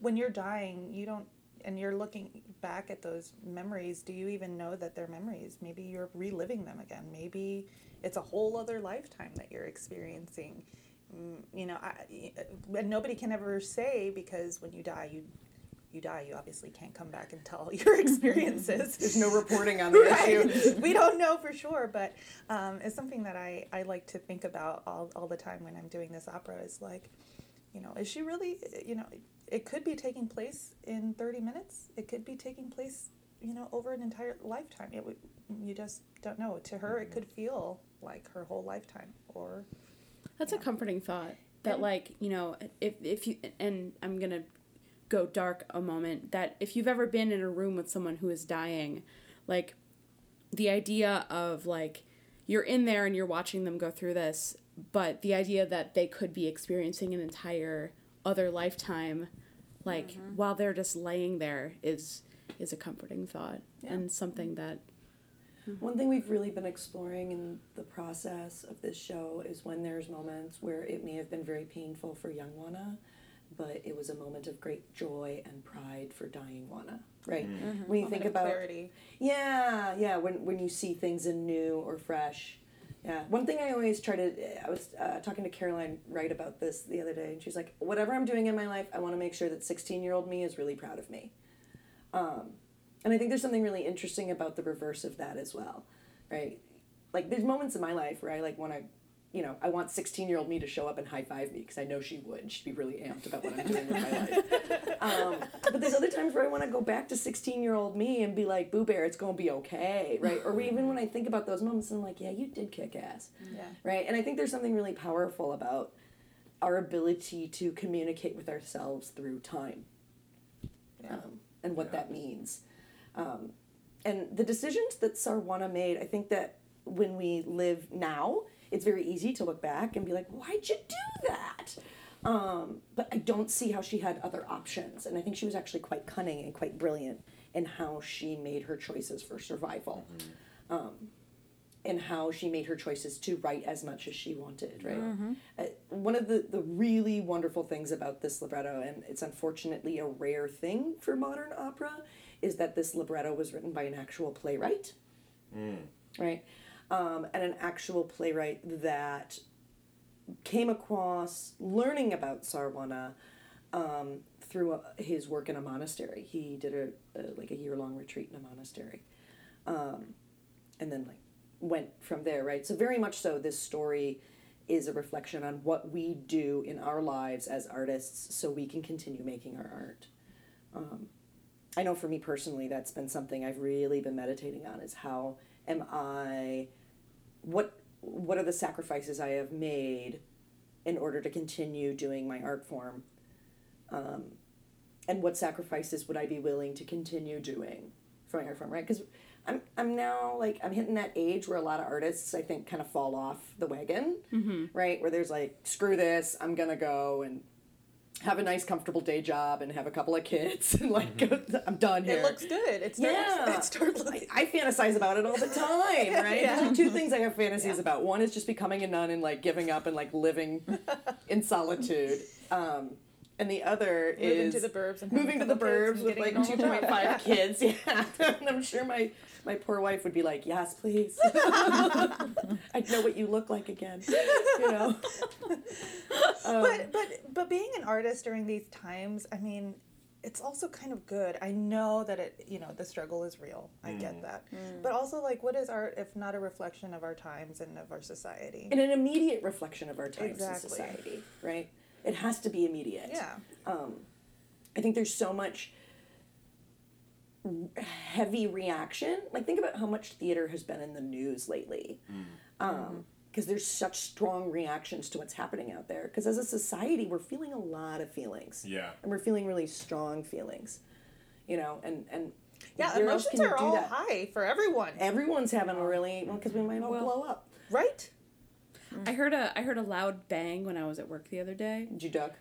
when you're dying, you don't, and you're looking back at those memories. Do you even know that they're memories? Maybe you're reliving them again. Maybe it's a whole other lifetime that you're experiencing. Mm, You know, I, and nobody can ever say because when you die, you you die. You obviously can't come back and tell your experiences. There's no reporting on the issue. We don't know for sure, but um, it's something that I, I like to think about all, all the time when I'm doing this opera. Is like, you know, is she really, you know, it could be taking place in 30 minutes. It could be taking place, you know, over an entire lifetime. It would, you just don't know. To her, it could feel like her whole lifetime. Or That's a comforting thought. That And- like you know if if you and I'm gonna go dark a moment. That if you've ever been in a room with someone who is dying, like the idea of like you're in there and you're watching them go through this, but the idea that they could be experiencing an entire other lifetime, like mm-hmm. while they're just laying there, is is a comforting thought and something that One thing we've really been exploring in the process of this show is when there's moments where it may have been very painful for young Juana, but it was a moment of great joy and pride for dying Juana. Right? Mm. When you Moment think about clarity. yeah, yeah. When when you see things in new or fresh. Yeah. One thing I always try to. I was uh, talking to Caroline Wright about this the other day, and she's like, "Whatever I'm doing in my life, I want to make sure that 16 year old me is really proud of me." Um, and I think there's something really interesting about the reverse of that as well, right? Like there's moments in my life where I like want to, you know, I want 16 year old me to show up and high five me because I know she would. She'd be really amped about what I'm doing with my life. Um, but there's other times where I want to go back to 16 year old me and be like, Boo Bear, it's gonna be okay, right? Or even when I think about those moments, I'm like, yeah, you did kick ass, Yeah. right? And I think there's something really powerful about our ability to communicate with ourselves through time Yeah. um, and what Yeah. that means. Um, and the decisions that Sor Juana made, I think that when we live now, it's very easy to look back and be like, why'd you do that? Um, but I don't see how she had other options. And I think she was actually quite cunning and quite brilliant in how she made her choices for survival. Um, and how she made her choices to write as much as she wanted, right? Uh, one of the, the really wonderful things about this libretto, and it's unfortunately a rare thing for modern opera, is that this libretto was written by an actual playwright, right? Um, and an actual playwright that came across learning about Sor Juana um, through a, his work in a monastery. He did a, a like a year long retreat in a monastery, um, and then like went from there. Right. So very much so, this story is a reflection on what we do in our lives as artists, so we can continue making our art. Um, I know for me personally, that's been something I've really been meditating on. Is how am I? What what are the sacrifices I have made in order to continue doing my art form? Um, and what sacrifices would I be willing to continue doing for my art form, right? Because I'm, I'm now like, I'm hitting that age where a lot of artists, I think, kind of fall off the wagon, right? Where there's like, screw this, I'm gonna go and have a nice, comfortable day job and have a couple of kids and like, I'm done here. It looks good. It's Yeah. It started I. I fantasize about it all the time, right? Yeah. There's like two things I have fantasies about. One is just becoming a nun and like giving up and like living in solitude. Um, and the other Moving is to the burbs and moving to the burbs with like a two normal point job. five kids. Yeah, and I'm sure my my poor wife would be like, "Yes, please." I'd know what you look like again. You know. Um, but but but being an artist during these times, I mean, it's also kind of good. I know that it, you know, the struggle is real. I get that. But also, like, what is art if not a reflection of our times and of our society? and an immediate reflection of our times Exactly. in society, right? It has to be immediate. Yeah. um, I think there's so much r- heavy reaction. Like, think about how much theater has been in the news lately. Um, because there's such strong reactions to what's happening out there. Because as a society, we're feeling a lot of feelings. Yeah. And we're feeling really strong feelings. You know, and and Yeah, where else emotions can are do all that? high for everyone, Everyone's having a really well because we might all Well- blow up. right? I heard a I heard a loud bang when I was at work the other day. Did you duck?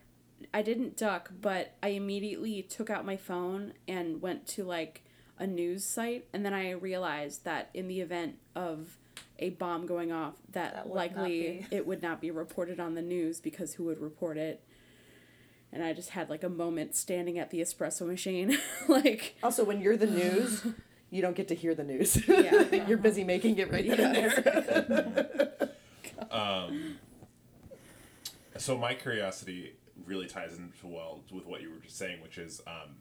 I didn't duck, but I immediately took out my phone and went to like a news site and then I realized that in the event of a bomb going off that, That likely it would not be reported on the news because who would report it? And I just had like a moment standing at the espresso machine like Also, when you're the news, you don't get to hear the news. Yeah. you're busy making it right then and there. Um, so my curiosity really ties into well with what you were just saying, which is um,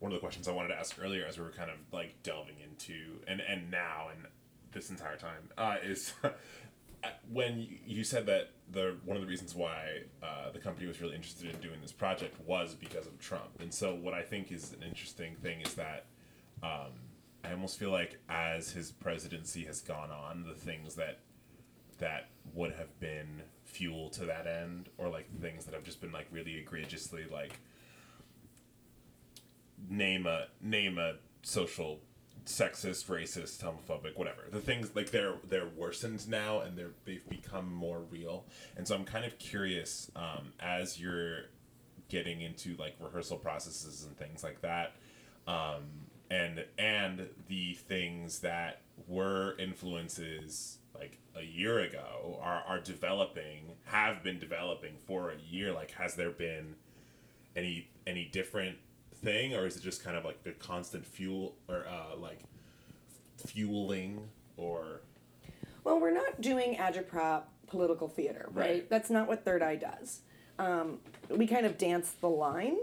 one of the questions I wanted to ask earlier as we were kind of like delving into and and now and this entire time uh, is when you- you said that the one of the reasons why uh, the company was really interested in doing this project was because of Trump, and so what I think is an interesting thing is that um, I almost feel like as his presidency has gone on, the things that that would have been fuel to that end, or like things that have just been like really egregiously like name a name a social sexist, racist, homophobic, whatever. The things like they're they're worsened now and they're they've become more real. And so I'm kind of curious um, as you're getting into like rehearsal processes and things like that, um, and and the things that were influences like a year ago are are developing have been developing for a year. Like has there been any any different thing, or is it just kind of like a constant fuel or uh, like fueling or Well, we're not doing agitprop political theater, right? Right. That's not what Third Eye does. Um, we kind of dance the line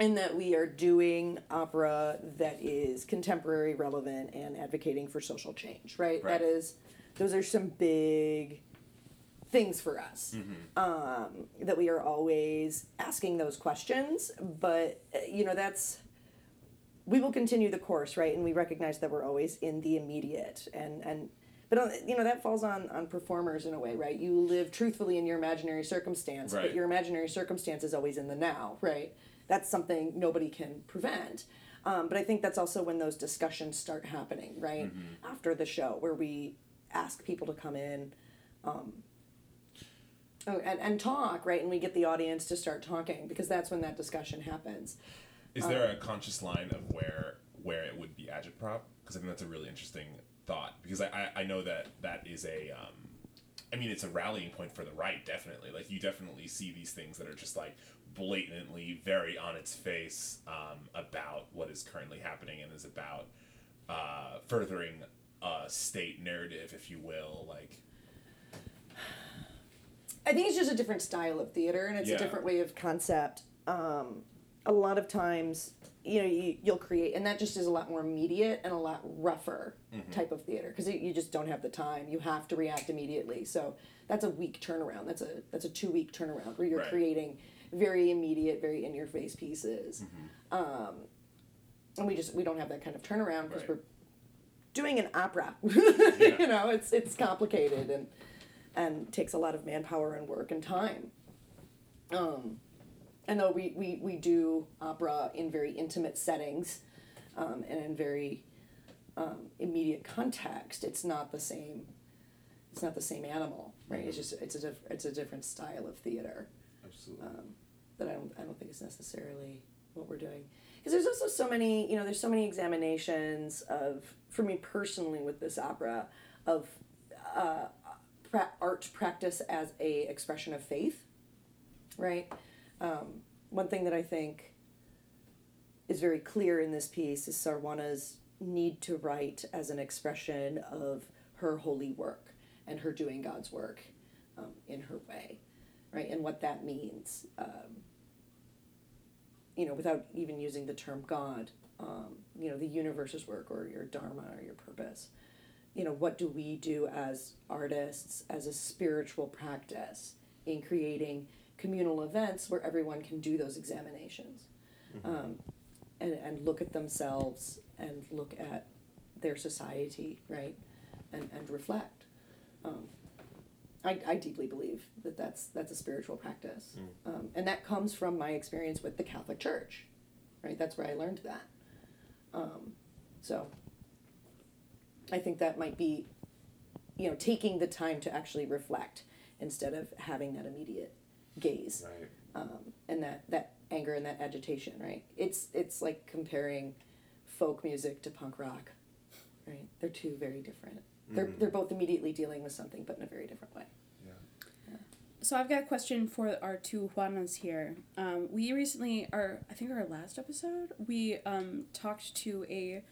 in that we are doing opera that is contemporary, relevant, and advocating for social change, right? Right. That is, those are some big things for us um, that we are always asking those questions. But, uh, you know, that's we will continue the course, right? And we recognize that we're always in the immediate, and and but on, you know that falls on on performers in a way, right? You live truthfully in your imaginary circumstance, Right. but your imaginary circumstance is always in the now, right? That's something nobody can prevent. Um, but I think that's also when those discussions start happening, right? After the show, where we ask people to come in. Um, Oh, and, and talk, right? And we get the audience to start talking because that's when that discussion happens. Is there a conscious line of where where it would be agitprop? Because I think that's a really interesting thought. Because I, I, I know that that is a, um, I mean, it's a rallying point for the right, definitely. Like you definitely see these things that are just like blatantly very on its face um, about what is currently happening and is about uh, furthering a state narrative, if you will. Like I think it's just a different style of theater and it's Yeah. a different way of concept. Um, a lot of times, you know, you, you'll create, and that just is a lot more immediate and a lot rougher type of theater because you just don't have the time. You have to react immediately. So that's a week turnaround. That's a that's a two week turnaround where you're Right. creating very immediate, very in your face pieces. Um, and we just we don't have that kind of turnaround because Right. we're doing an opera. you know, it's it's complicated and and takes a lot of manpower and work and time. Um, and though we, we, we do opera in very intimate settings um, and in very um, immediate context, it's not the same. It's not the same animal, right? It's just it's a diff- it's a different style of theater absolutely. um, that I don't, I don't think is necessarily what we're doing. Because there's also so many, you know, there's so many examinations of, for me personally with this opera, of uh, art practice as a expression of faith, right? Um, one thing that I think is very clear in this piece is Sor Juana's need to write as an expression of her holy work and her doing God's work um, in her way right? And what that means. Um, you know, without even using the term God, um, you know, the universe's work or your dharma or your purpose. You know, what do we do as artists, as a spiritual practice in creating communal events where everyone can do those examinations um, and, and look at themselves and look at their society, right? And, and reflect. Um, I, I deeply believe that that's that's a spiritual practice, um, and that comes from my experience with the Catholic Church, right? That's where I learned that. Um, so I think that might be, you know, taking the time to actually reflect instead of having that immediate gaze Right. um, and that that anger and that agitation, right? It's it's like comparing folk music to punk rock, right? They're two very different. They're they're both immediately dealing with something, but in a very different way. So I've got a question for our two Juanas here. Um, we recently, our I think our last episode, we um, talked to a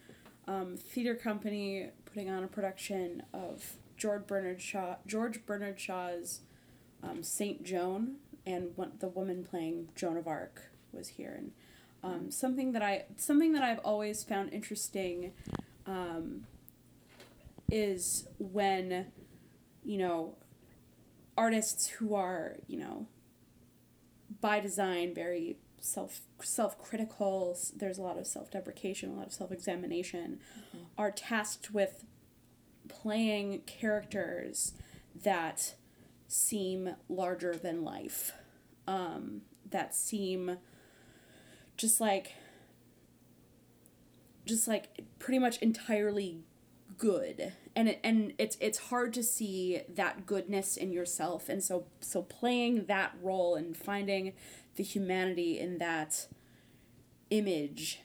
um, theater company putting on a production of George Bernard Shaw, George Bernard Shaw's um, Saint Joan, and one, the woman playing Joan of Arc was here, and um, something that I something that I've always found interesting um, is when you know artists who are you know by design very self self-critical there's a lot of self-deprecation a lot of self-examination are tasked with playing characters that seem larger than life um, that seem just like just like pretty much entirely good and it, and it's it's hard to see that goodness in yourself and so so playing that role and finding the humanity in that image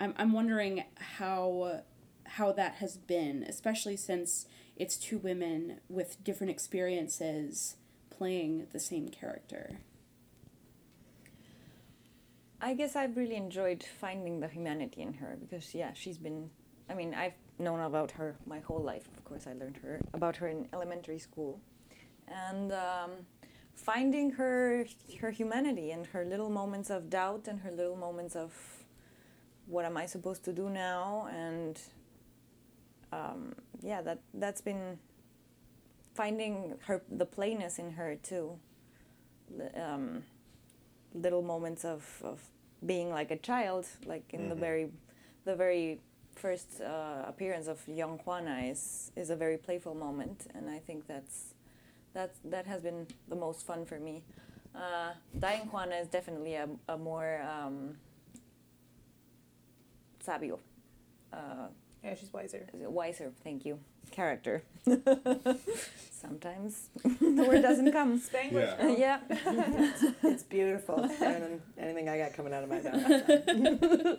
I'm I'm wondering how how that has been especially since it's two women with different experiences playing the same character I guess I've really enjoyed finding the humanity in her because yeah, she's been. I mean, I've known about her my whole life. Of course, I learned her about her in elementary school, and um, finding her her humanity and her little moments of doubt and her little moments of what am I supposed to do now and um, yeah, that that's been finding her the plainness in her too. Um, little moments of, of being like a child, like in the very the very first uh, appearance of young Juana is is a very playful moment, and I think that's that's that has been the most fun for me. Uh, dying Juana is definitely a, a more um, sabio, uh, Yeah, she's wiser. wiser, thank you, character. Sometimes the word doesn't come. Spanglish. Yeah. girl. yeah. It's beautiful. Better than anything I got coming out of my mouth.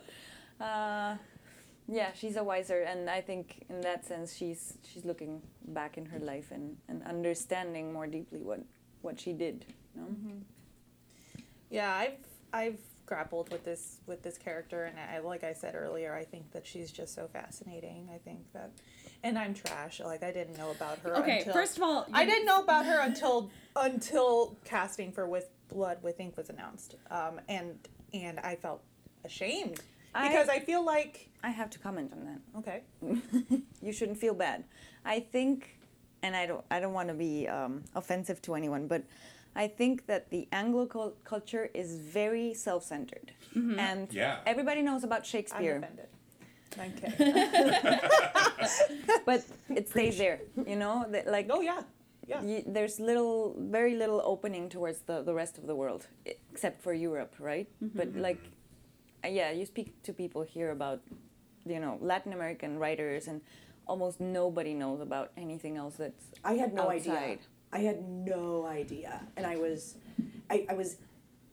Yeah, she's a wiser, and I think in that sense, she's she's looking back in her life and, and understanding more deeply what what she did. You know? Yeah, I've I've grappled with this with this character, and I like I said earlier, I think that she's just so fascinating. I think that, and I'm trash. Like I didn't know about her. Okay, until, first of all, I didn't know about her until until casting for With Blood with Ink was announced, um, and and I felt ashamed I- because I feel like I have to comment on that. okay, you shouldn't feel bad. I think, and I don't, I don't want to be um, offensive to anyone, but I think that the Anglo culture is very self-centered, and Yeah. everybody knows about Shakespeare. I'm Shakespeare, offended. I'm but it stays there. You know, that, like oh yeah, yeah. y- there's little, very little opening towards the, the rest of the world, except for Europe, right? But like, yeah, you speak to people here about, you know, Latin American writers, and almost nobody knows about anything else that's I had no idea. I had no idea. And I was, I, I was,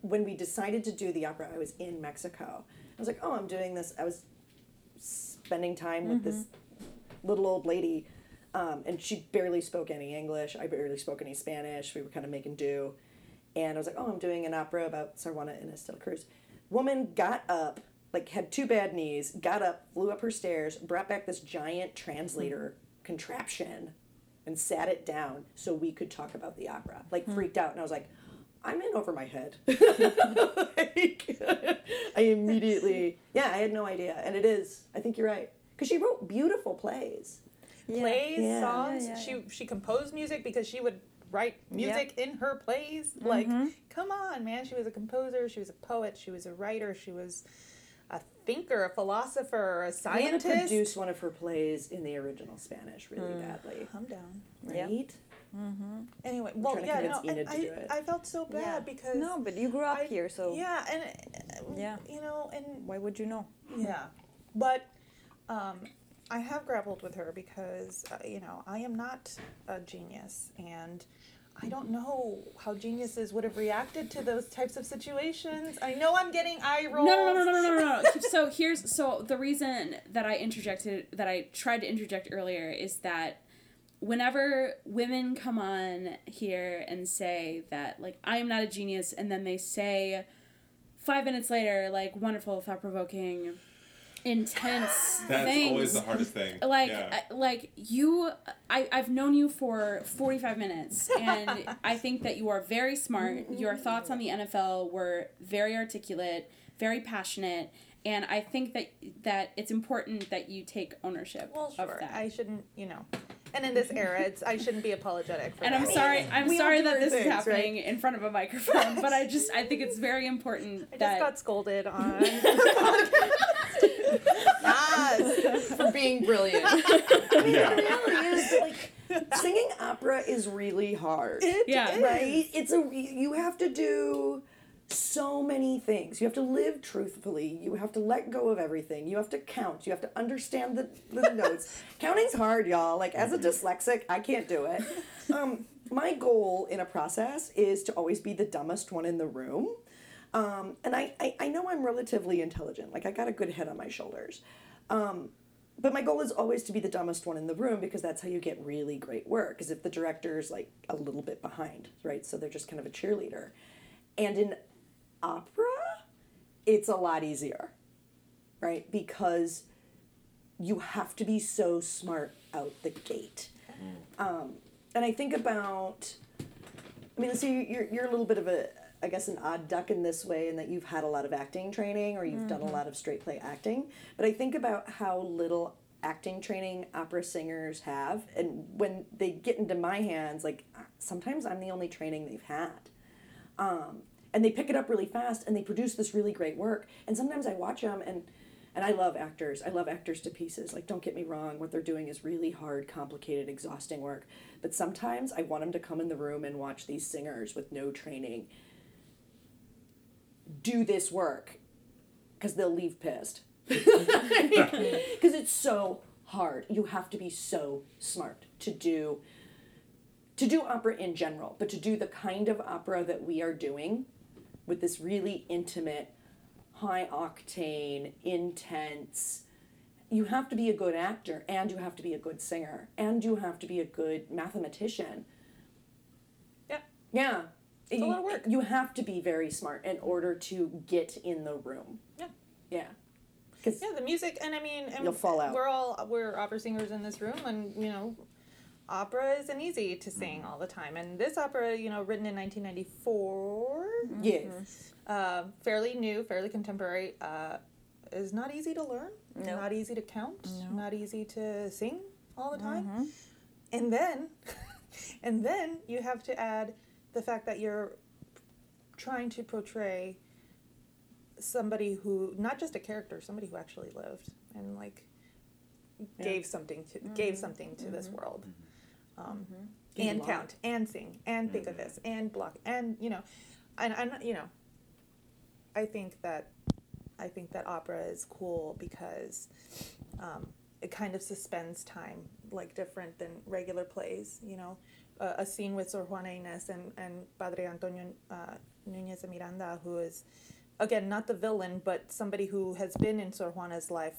when we decided to do the opera, I was in Mexico. I was like, oh, I'm doing this. I was spending time with this little old lady, um, and she barely spoke any English. I barely spoke any Spanish. We were kind of making do. And I was like, oh, I'm doing an opera about Sor Juana Inés de la Cruz. Woman got up, like had two bad knees, got up, flew up her stairs, brought back this giant translator contraption, and sat it down so we could talk about the opera. Like hmm. freaked out, and I was like, I'm in over my head. like, I immediately, yeah, I had no idea, and it is. I think you're right because she wrote beautiful plays. plays, Yeah. songs. Yeah, yeah, she she composed music because she would write music in her plays. Like, come on, man. She was a composer. She was a poet. She was a writer. She was a thinker, a philosopher, a I want to scientist. produce one of her plays in the original Spanish really badly. I'm down. Right? Anyway, well, yeah, no, convince Enid and to I. I felt so bad Yeah. because no, but you grew up I- here, so yeah, and Yeah. you know, and why would you know? Yeah, but um, I have grappled with her because uh, you know I am not a genius, and I don't know how geniuses would have reacted to those types of situations. I know I'm getting eye rolls. No, no, no, no, no, no, no. so here's so the reason that I interjected that I tried to interject earlier is that whenever women come on here and say that like I am not a genius and then they say five minutes later like wonderful thought provoking intense That's things always the hardest thing. like yeah. Uh, like you I, i've known you for 45 minutes and i think that you are very smart your mm-hmm. thoughts on the nfl were very articulate very passionate and i think that that it's important that you take ownership Well, of sure. that I shouldn't, you know. And in this era, it's I shouldn't be apologetic for and that. i'm sorry i'm We sorry that our this is things, happening in front of a microphone but i just i think it's very important I just that got scolded on. Yes, for being brilliant. yeah. the reality is, like, singing opera is really hard. yeah right? It's a you have to do so many things. You have to live truthfully. You have to let go of everything. You have to count. You have to understand the, the notes. Counting's hard, y'all. Like as a dyslexic, I can't do it. Um, my goal in a process is to always be the dumbest one in the room. Um, and I, I, I know I'm relatively intelligent. Like I got a good head on my shoulders. Um, but my goal is always to be the dumbest one in the room because that's how you get really great work. Because if the director's like a little bit behind, right? So they're just kind of a cheerleader. And in opera, it's a lot easier, right? Because you have to be so smart out the gate. Um, and I think about, I mean, so you're, you're a little bit of a, I guess, an odd duck in this way, in that you've had a lot of acting training or you've done a lot of straight play acting. But I think about how little acting training opera singers have, and when they get into my hands, like sometimes I'm the only training they've had. Um, and they pick it up really fast and they produce this really great work. And sometimes I watch them and and I love actors. I love actors to pieces. Like don't get me wrong, what they're doing is really hard, complicated, exhausting work. But sometimes I want them to come in the room and watch these singers with no training do this work because they'll leave pissed. Because it's so hard. You have to be so smart to do to do opera in general, but to do the kind of opera that we are doing with this really intimate, high octane, intense, you have to be a good actor and you have to be a good singer and you have to be a good mathematician. Yeah. Yeah. It's a lot of work. You have to be very smart in order to get in the room. Yeah. Yeah. Because Yeah, the music, and I mean, and You'll fall out. We're all we're opera singers in this room, and you know, opera isn't easy to Mm-hmm. sing all the time. And this opera, you know, written in 1994, yes. uh, fairly new, fairly contemporary, uh, is not easy to learn. No. Not easy to count. No. Not easy to sing all the time. Mhm. And then, and then you have to add the fact that you're trying to portray somebody who not just a character, somebody who actually lived and like Yeah. gave something to mm-hmm. gave something to this mm-hmm. world. Mm-hmm. Um, Gave a and count and sing and think of this and block and you know, and and you know, I think that I think that opera is cool because um, it kind of suspends time, like different than regular plays. You know, uh, a scene with Sor Juana Inés and, and Padre Antonio uh, Nunez de Miranda, who is, again, not the villain, but somebody who has been in Sor Juana's life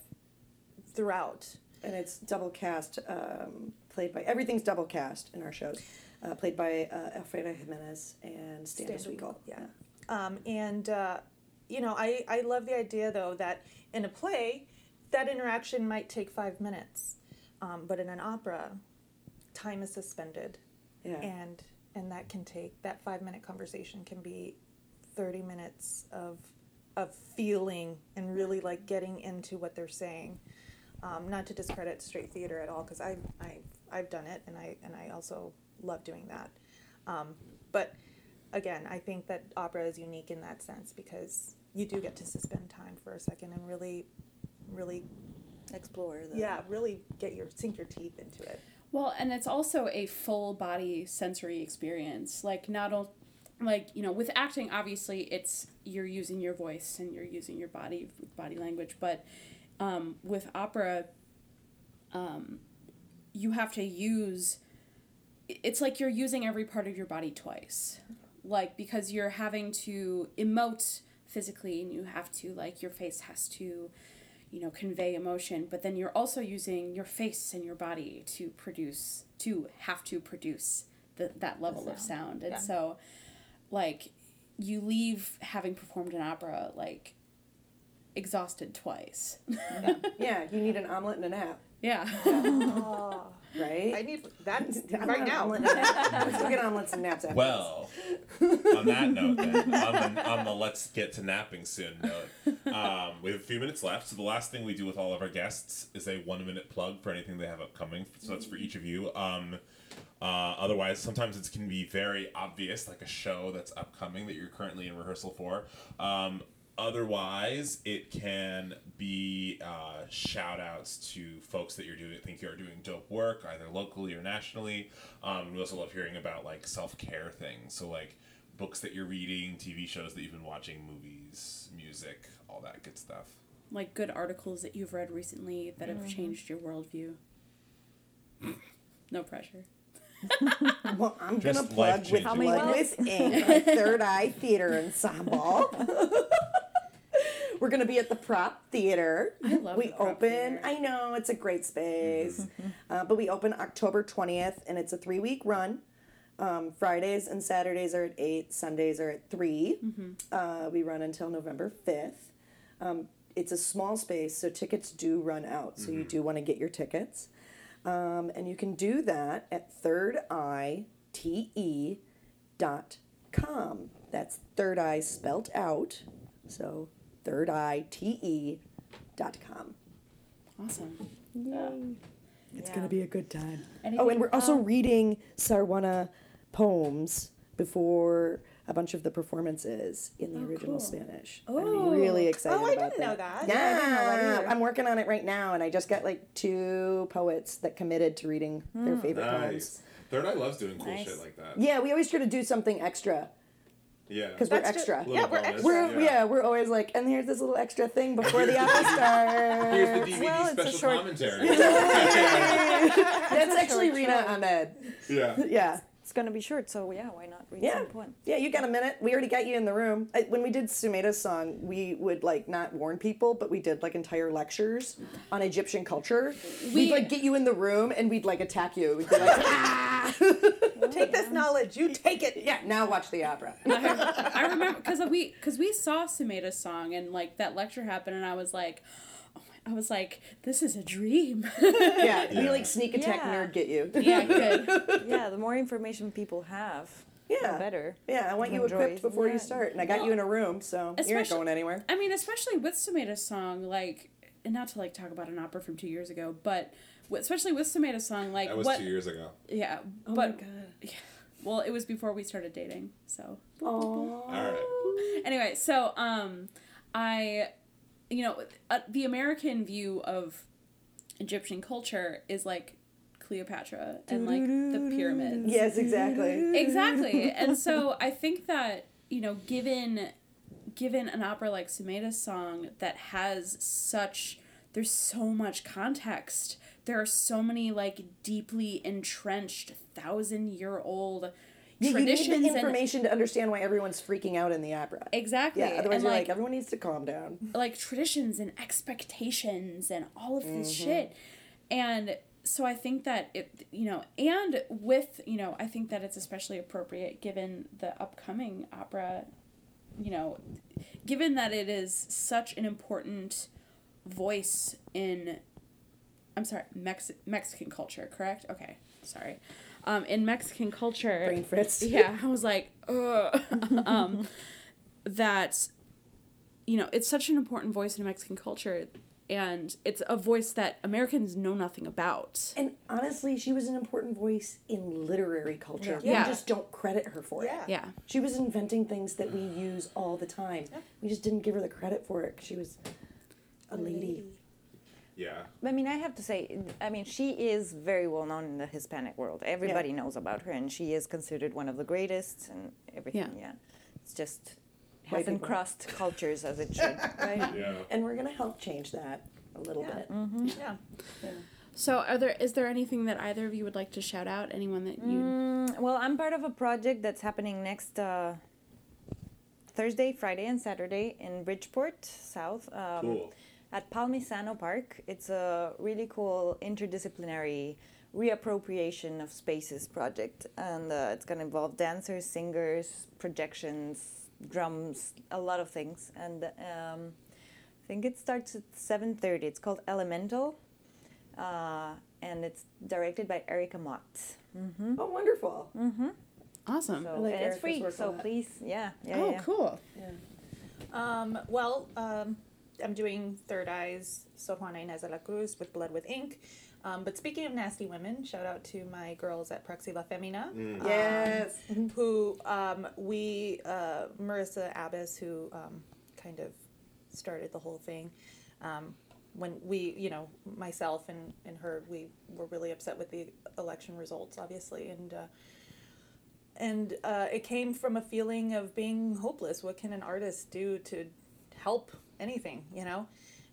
throughout. and it's double cast, um, played by everything's double cast in our shows, uh, played by uh, Alfreda Jimenez and Stan Stan Sweegal. yeah. Um, and uh, you know, I, I love the idea though that in a play, that interaction might take five minutes, um, but in an opera, time is suspended, yeah. and and that can take that five minute conversation can be thirty minutes of of feeling and really like getting into what they're saying. Um, not to discredit straight theater at all, because I I I've done it and I and I also love doing that. Um, but again, I think that opera is unique in that sense because you do get to suspend time for a second and really, really, Explore the. yeah, really get your sink your teeth into it. Well, and it's also a full body sensory experience. Like not all, like you know, with acting, obviously it's you're using your voice and you're using your body body language, but um, with opera, um, you have to use. It's like you're using every part of your body twice, like because you're having to emote physically, and you have to like your face has to you know convey emotion but then you're also using your face and your body to produce to have to produce the, that level of sound. and yeah. so like you leave having performed an opera like exhausted twice. Yeah, you need an omelet and a nap, yeah. Oh, right? I need that I right now. omelet and a nap. Let's go get omelets and naps after Well, on that note, then, on the, on the let's get to napping soon note, um, we have a few minutes left. So the last thing we do with all of our guests is a one minute plug for anything they have upcoming. So that's for each of you. Um, uh, otherwise, sometimes it can be very obvious, like a show that's upcoming that you're currently in rehearsal for. Um, otherwise, it can be uh, shout outs to folks that you're doing think you are doing dope work, either locally or nationally. Um, we also love hearing about like self care things. So like books that you're reading, TV shows that you've been watching, movies, music, all that good stuff. like good articles that you've read recently that have changed your worldview no pressure Well, I'm Just gonna plug with life-changing. How many Blood with Ink, our Third Eye Theater Ensemble. We're gonna be at the Prop Theater. I love We open. Theater. I know it's a great space, uh, but we open October twentieth, and it's a three week run. Um, Fridays and Saturdays are at eight. Sundays are at 3 Uh, we run until November fifth. Um, it's a small space, so tickets do run out. So you do want to get your tickets. Um, and you can do that at Third Eye T E dot com. That's third eye spelt out. So thirdeye.te dot com. Awesome. It's Yeah. going to be a good time. Anything, oh, and we're also um, reading Sor Juana poems before a bunch of the performances in the Oh, original cool. Spanish. Oh. I'm really excited Oh, I about didn't know that. Yeah, Yeah, I didn't know I'm working on it right now, and I just got like two poets that committed to reading their favorite poems. Third Eye loves doing cool Nice. shit like that. Yeah, we always try to do something extra Yeah. because we're extra. Little Yeah, we're extra. We're yeah. we're always like, and here's this little extra thing before the opera starts. Here's the DVD Well, it's a special short- commentary. That's actually Rena Ahmed. yeah. Yeah. It's gonna be short, so yeah, why not read Yeah. some? Yeah, you got a minute. We already got you in the room. I, when we did Sumeida's song, we would like not warn people, but we did like entire lectures on Egyptian culture. We, would like get you in the room and we'd like attack you. We'd be like, ah! Take this knowledge. You take it. yeah, now watch the opera. I, remember because we because we saw Sumeida's song and like that lecture happened and I was like, oh I was like, this is a dream. yeah, we Yeah. like sneak attack Yeah. nerd get you. yeah, good. yeah, the more information people have, Yeah. the better. Yeah, I want you Enjoy. equipped before you start, and I got you in a room, so you're not going anywhere. I mean, especially with Sumeida's song, like, and not to like talk about an opera from two years ago, but especially with Sumeida's song, like That was what? two years ago. Yeah, Oh but god. well, it was before we started dating, so. Aww. All right. anyway, so um, I, you know, uh, the American view of Egyptian culture is like Cleopatra and like the pyramids. Yes, exactly. Exactly, and so I think that you know, given given an opera like Sumeida's song that has such there's so much context. There are so many like deeply entrenched thousand year old Yeah, you need traditions the and information to understand why everyone's freaking out in the opera. exactly. Yeah, otherwise and you're like, like, everyone needs to calm down. like traditions and expectations and all of this Mm-hmm. shit. And so I think that it, you know, and with, you know, I think that it's especially appropriate given the upcoming opera, you know, given that it is such an important voice in, I'm sorry, Mex- Mexican culture, correct? Okay, sorry. Um, in Mexican culture, Brain fritz. yeah, I was like, ugh. um, that, you know, it's such an important voice in Mexican culture, and it's a voice that Americans know nothing about. And honestly, she was an important voice in literary culture. Yeah. We just don't credit her for Yeah. it. Yeah, She was inventing things that we use all the time. We just didn't give her the credit for it 'cause she was a lady. Yeah. I mean, I have to say, I mean, she is very well known in the Hispanic world. Everybody knows about her, and she is considered one of the greatest and everything. Yeah, yeah. it's just White hasn't people. crossed cultures as it should, right? Yeah. And we're gonna help change that a little Yeah. bit. Yeah. So, are there is there anything that either of you would like to shout out? Anyone that you? Mm, well, I'm part of a project that's happening next uh, Thursday, Friday, and Saturday in Bridgeport South. Um, Cool. At Palmisano Park. It's a really cool interdisciplinary reappropriation of spaces project, and uh, it's going to involve dancers, singers, projections, drums, a lot of things. And um, I think it starts at seven thirty. It's called Elemental, uh, and it's directed by Erica Mott. Mm-hmm. Oh, wonderful. Awesome. So, like and it's free, so please, yeah, yeah, oh, yeah. cool. Um, well, um, I'm doing Third Eyes, Sor Juana Inés de la Cruz with Blood with Ink. Um, but speaking of nasty women, shout out to my girls at Praxi La Femina. um, Yes. who um, we, uh, Marissa Abbas, who um, kind of started the whole thing. Um, when we, you know, myself and, and her, we were really upset with the election results, obviously. And, uh, and uh, it came from a feeling of being hopeless. What can an artist do to help anything, you know?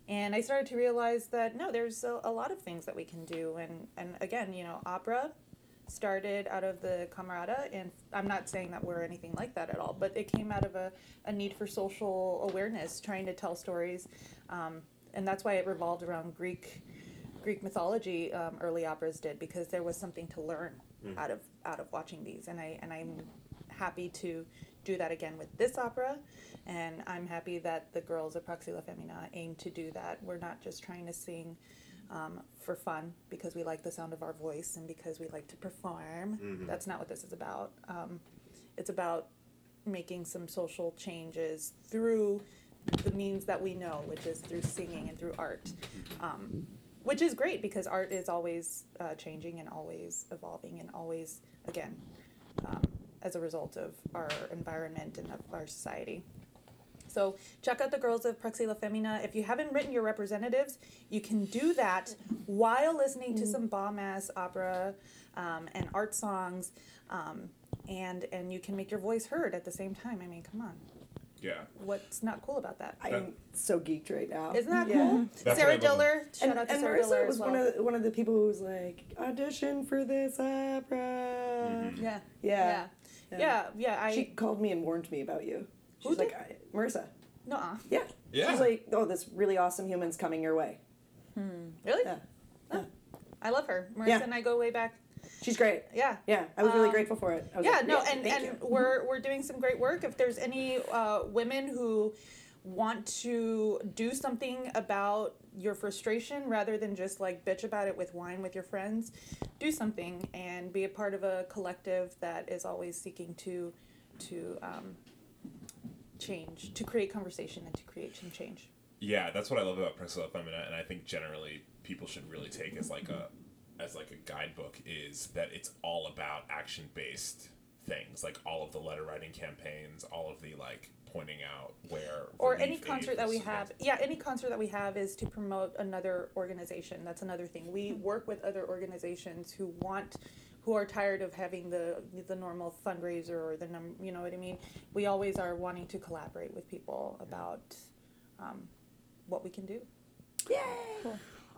And I started to realize that no, there's a, a lot of things that we can do. And, and again, you know, opera started out of the camerata, and I'm not saying that we're anything like that at all, but it came out of a, a need for social awareness, trying to tell stories. Um, and that's why it revolved around Greek Greek mythology. Um, early operas did because there was something to learn out of out of watching these, and I and I'm happy to do that again with this opera. And I'm happy that the girls at Proxy La Femina aim to do that. We're not just trying to sing um, for fun because we like the sound of our voice and because we like to perform. That's not what this is about. Um, it's about making some social changes through the means that we know, which is through singing and through art. Um, which is great because art is always uh, changing and always evolving and always, again, um, as a result of our environment and of our society. So check out the girls of Praxi La Femina. If you haven't written your representatives, you can do that while listening to some bomb ass opera um, and art songs, um, and and you can make your voice heard at the same time. I mean, come on, Yeah. what's not cool about that? I'm so geeked right now. Isn't that Yeah. cool? That's Sarah. Diller, shout And, out to and Sarah Marissa Diller was as well. one of the, one of the people who was like audition for this opera. yeah, Yeah. yeah, yeah, yeah. I She called me and warned me about you. Who She's did? like, I, Marissa. no, Yeah. Yeah. She's like, oh, this really awesome human's coming your way. really. Yeah. I love her. Marissa Yeah. and I go way back. She's great. Yeah. Yeah. I was really Um, grateful for it. I was yeah like, no and and you. we're we're doing some great work if there's any uh, women who want to do something about your frustration rather than just like bitch about it with wine with your friends do something and be a part of a collective that is always seeking to to um, change to create conversation and to create some change. Yeah, that's what I love about Priscilla Femina, and I think generally people should really take as like a as like a guidebook is that it's all about action based things, like all of the letter writing campaigns, all of the like pointing out where or any concert that we have yeah any concert that we have is to promote another organization. That's another thing. We work with other organizations who want who are tired of having the the normal fundraiser or the num you know what i mean we always are wanting to collaborate with people about um, what we can do Yay!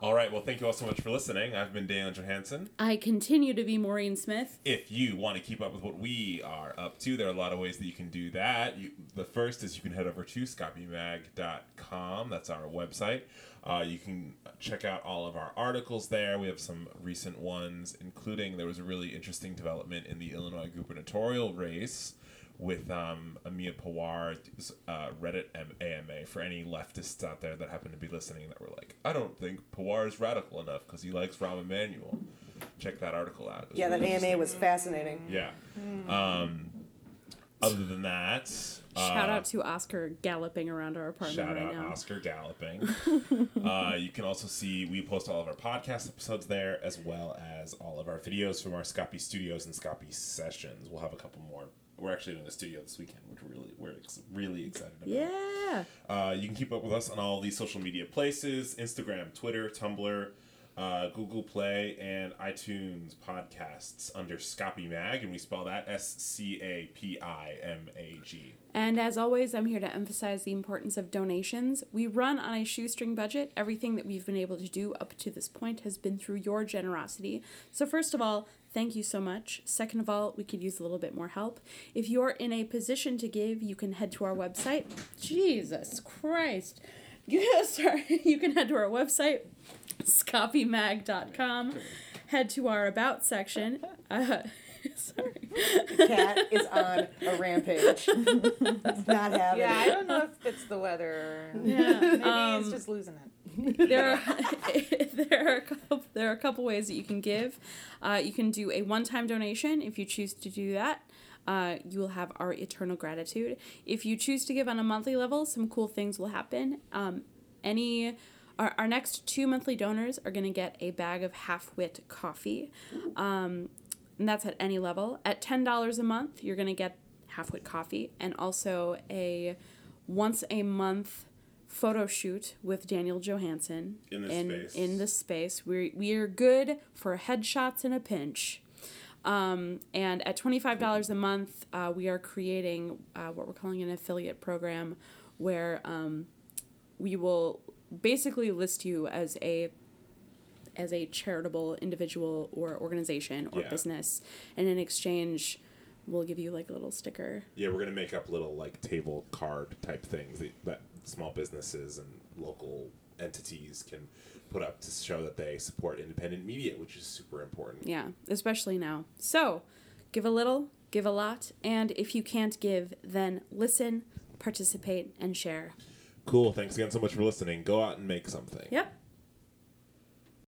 All right, well, thank you all so much for listening. I've been Daniel Johansson. I continue to be Maureen Smith. If you want to keep up with what we are up to, there are a lot of ways that you can do that. You, the first is you can head over to scapimag.com. That's our website. Uh, you can check out all of our articles there. We have some recent ones, including there was a really interesting development in the Illinois gubernatorial race with um, Ameya Pawar's uh, Reddit AMA for any leftists out there that happen to be listening that were like, I don't think Pawar is radical enough because he likes Rahm Emanuel. Check that article out. Yeah, that AMA was fascinating. yeah. Um, other than that, Shout uh, out to Oscar galloping around our apartment Shout right out now. Oscar galloping. uh, you can also see we post all of our podcast episodes there, as well as all of our videos from our Scapi Studios and Scapi sessions. We'll have a couple more. We're actually doing a studio this weekend, which we're really we're ex- really excited about. Yeah. Uh, you can keep up with us on all these social media places Instagram, Twitter, Tumblr, uh, Google Play, and iTunes podcasts under Scapi Mag, and we spell that S C A P I M A G. And as always, I'm here to emphasize the importance of donations. We run on a shoestring budget. Everything that we've been able to do up to this point has been through your generosity. So, first of all, thank you so much. Second of all, we could use a little bit more help. If you're in a position to give, you can head to our website. Jesus Christ. Yeah, sorry. You can head to our website, scapimag.com. Head to our About section. Uh, sorry. The cat is on a rampage. It's not having yeah i don't know if it's the weather Yeah. maybe um, he's just losing it there are there are a couple, there are a couple ways that you can give. Uh, you can do a one time donation if you choose to do that. Uh, you will have our eternal gratitude. If you choose to give on a monthly level, some cool things will happen. Um, any our, our next two monthly donors are going to get a bag of half wit coffee. Um, and that's at any level. At ten dollars a month, you're gonna get half wit coffee and also a once a month photo shoot with Daniel Johansson In this in, space. in this space. We we are good for headshots in a pinch. Um, and at twenty five dollars a month, uh, we are creating uh, what we're calling an affiliate program, where um, we will basically list you as a as a charitable individual or organization or Yeah. business, and in exchange, we'll give you like a little sticker. Yeah, we're gonna make up little like table card type things that, that small businesses and local entities can put up to show that they support independent media, which is super important. Yeah, especially now. So, give a little, give a lot. And if you can't give, then listen, participate, and share. Cool. Thanks again so much for listening. Go out and make something. Yep.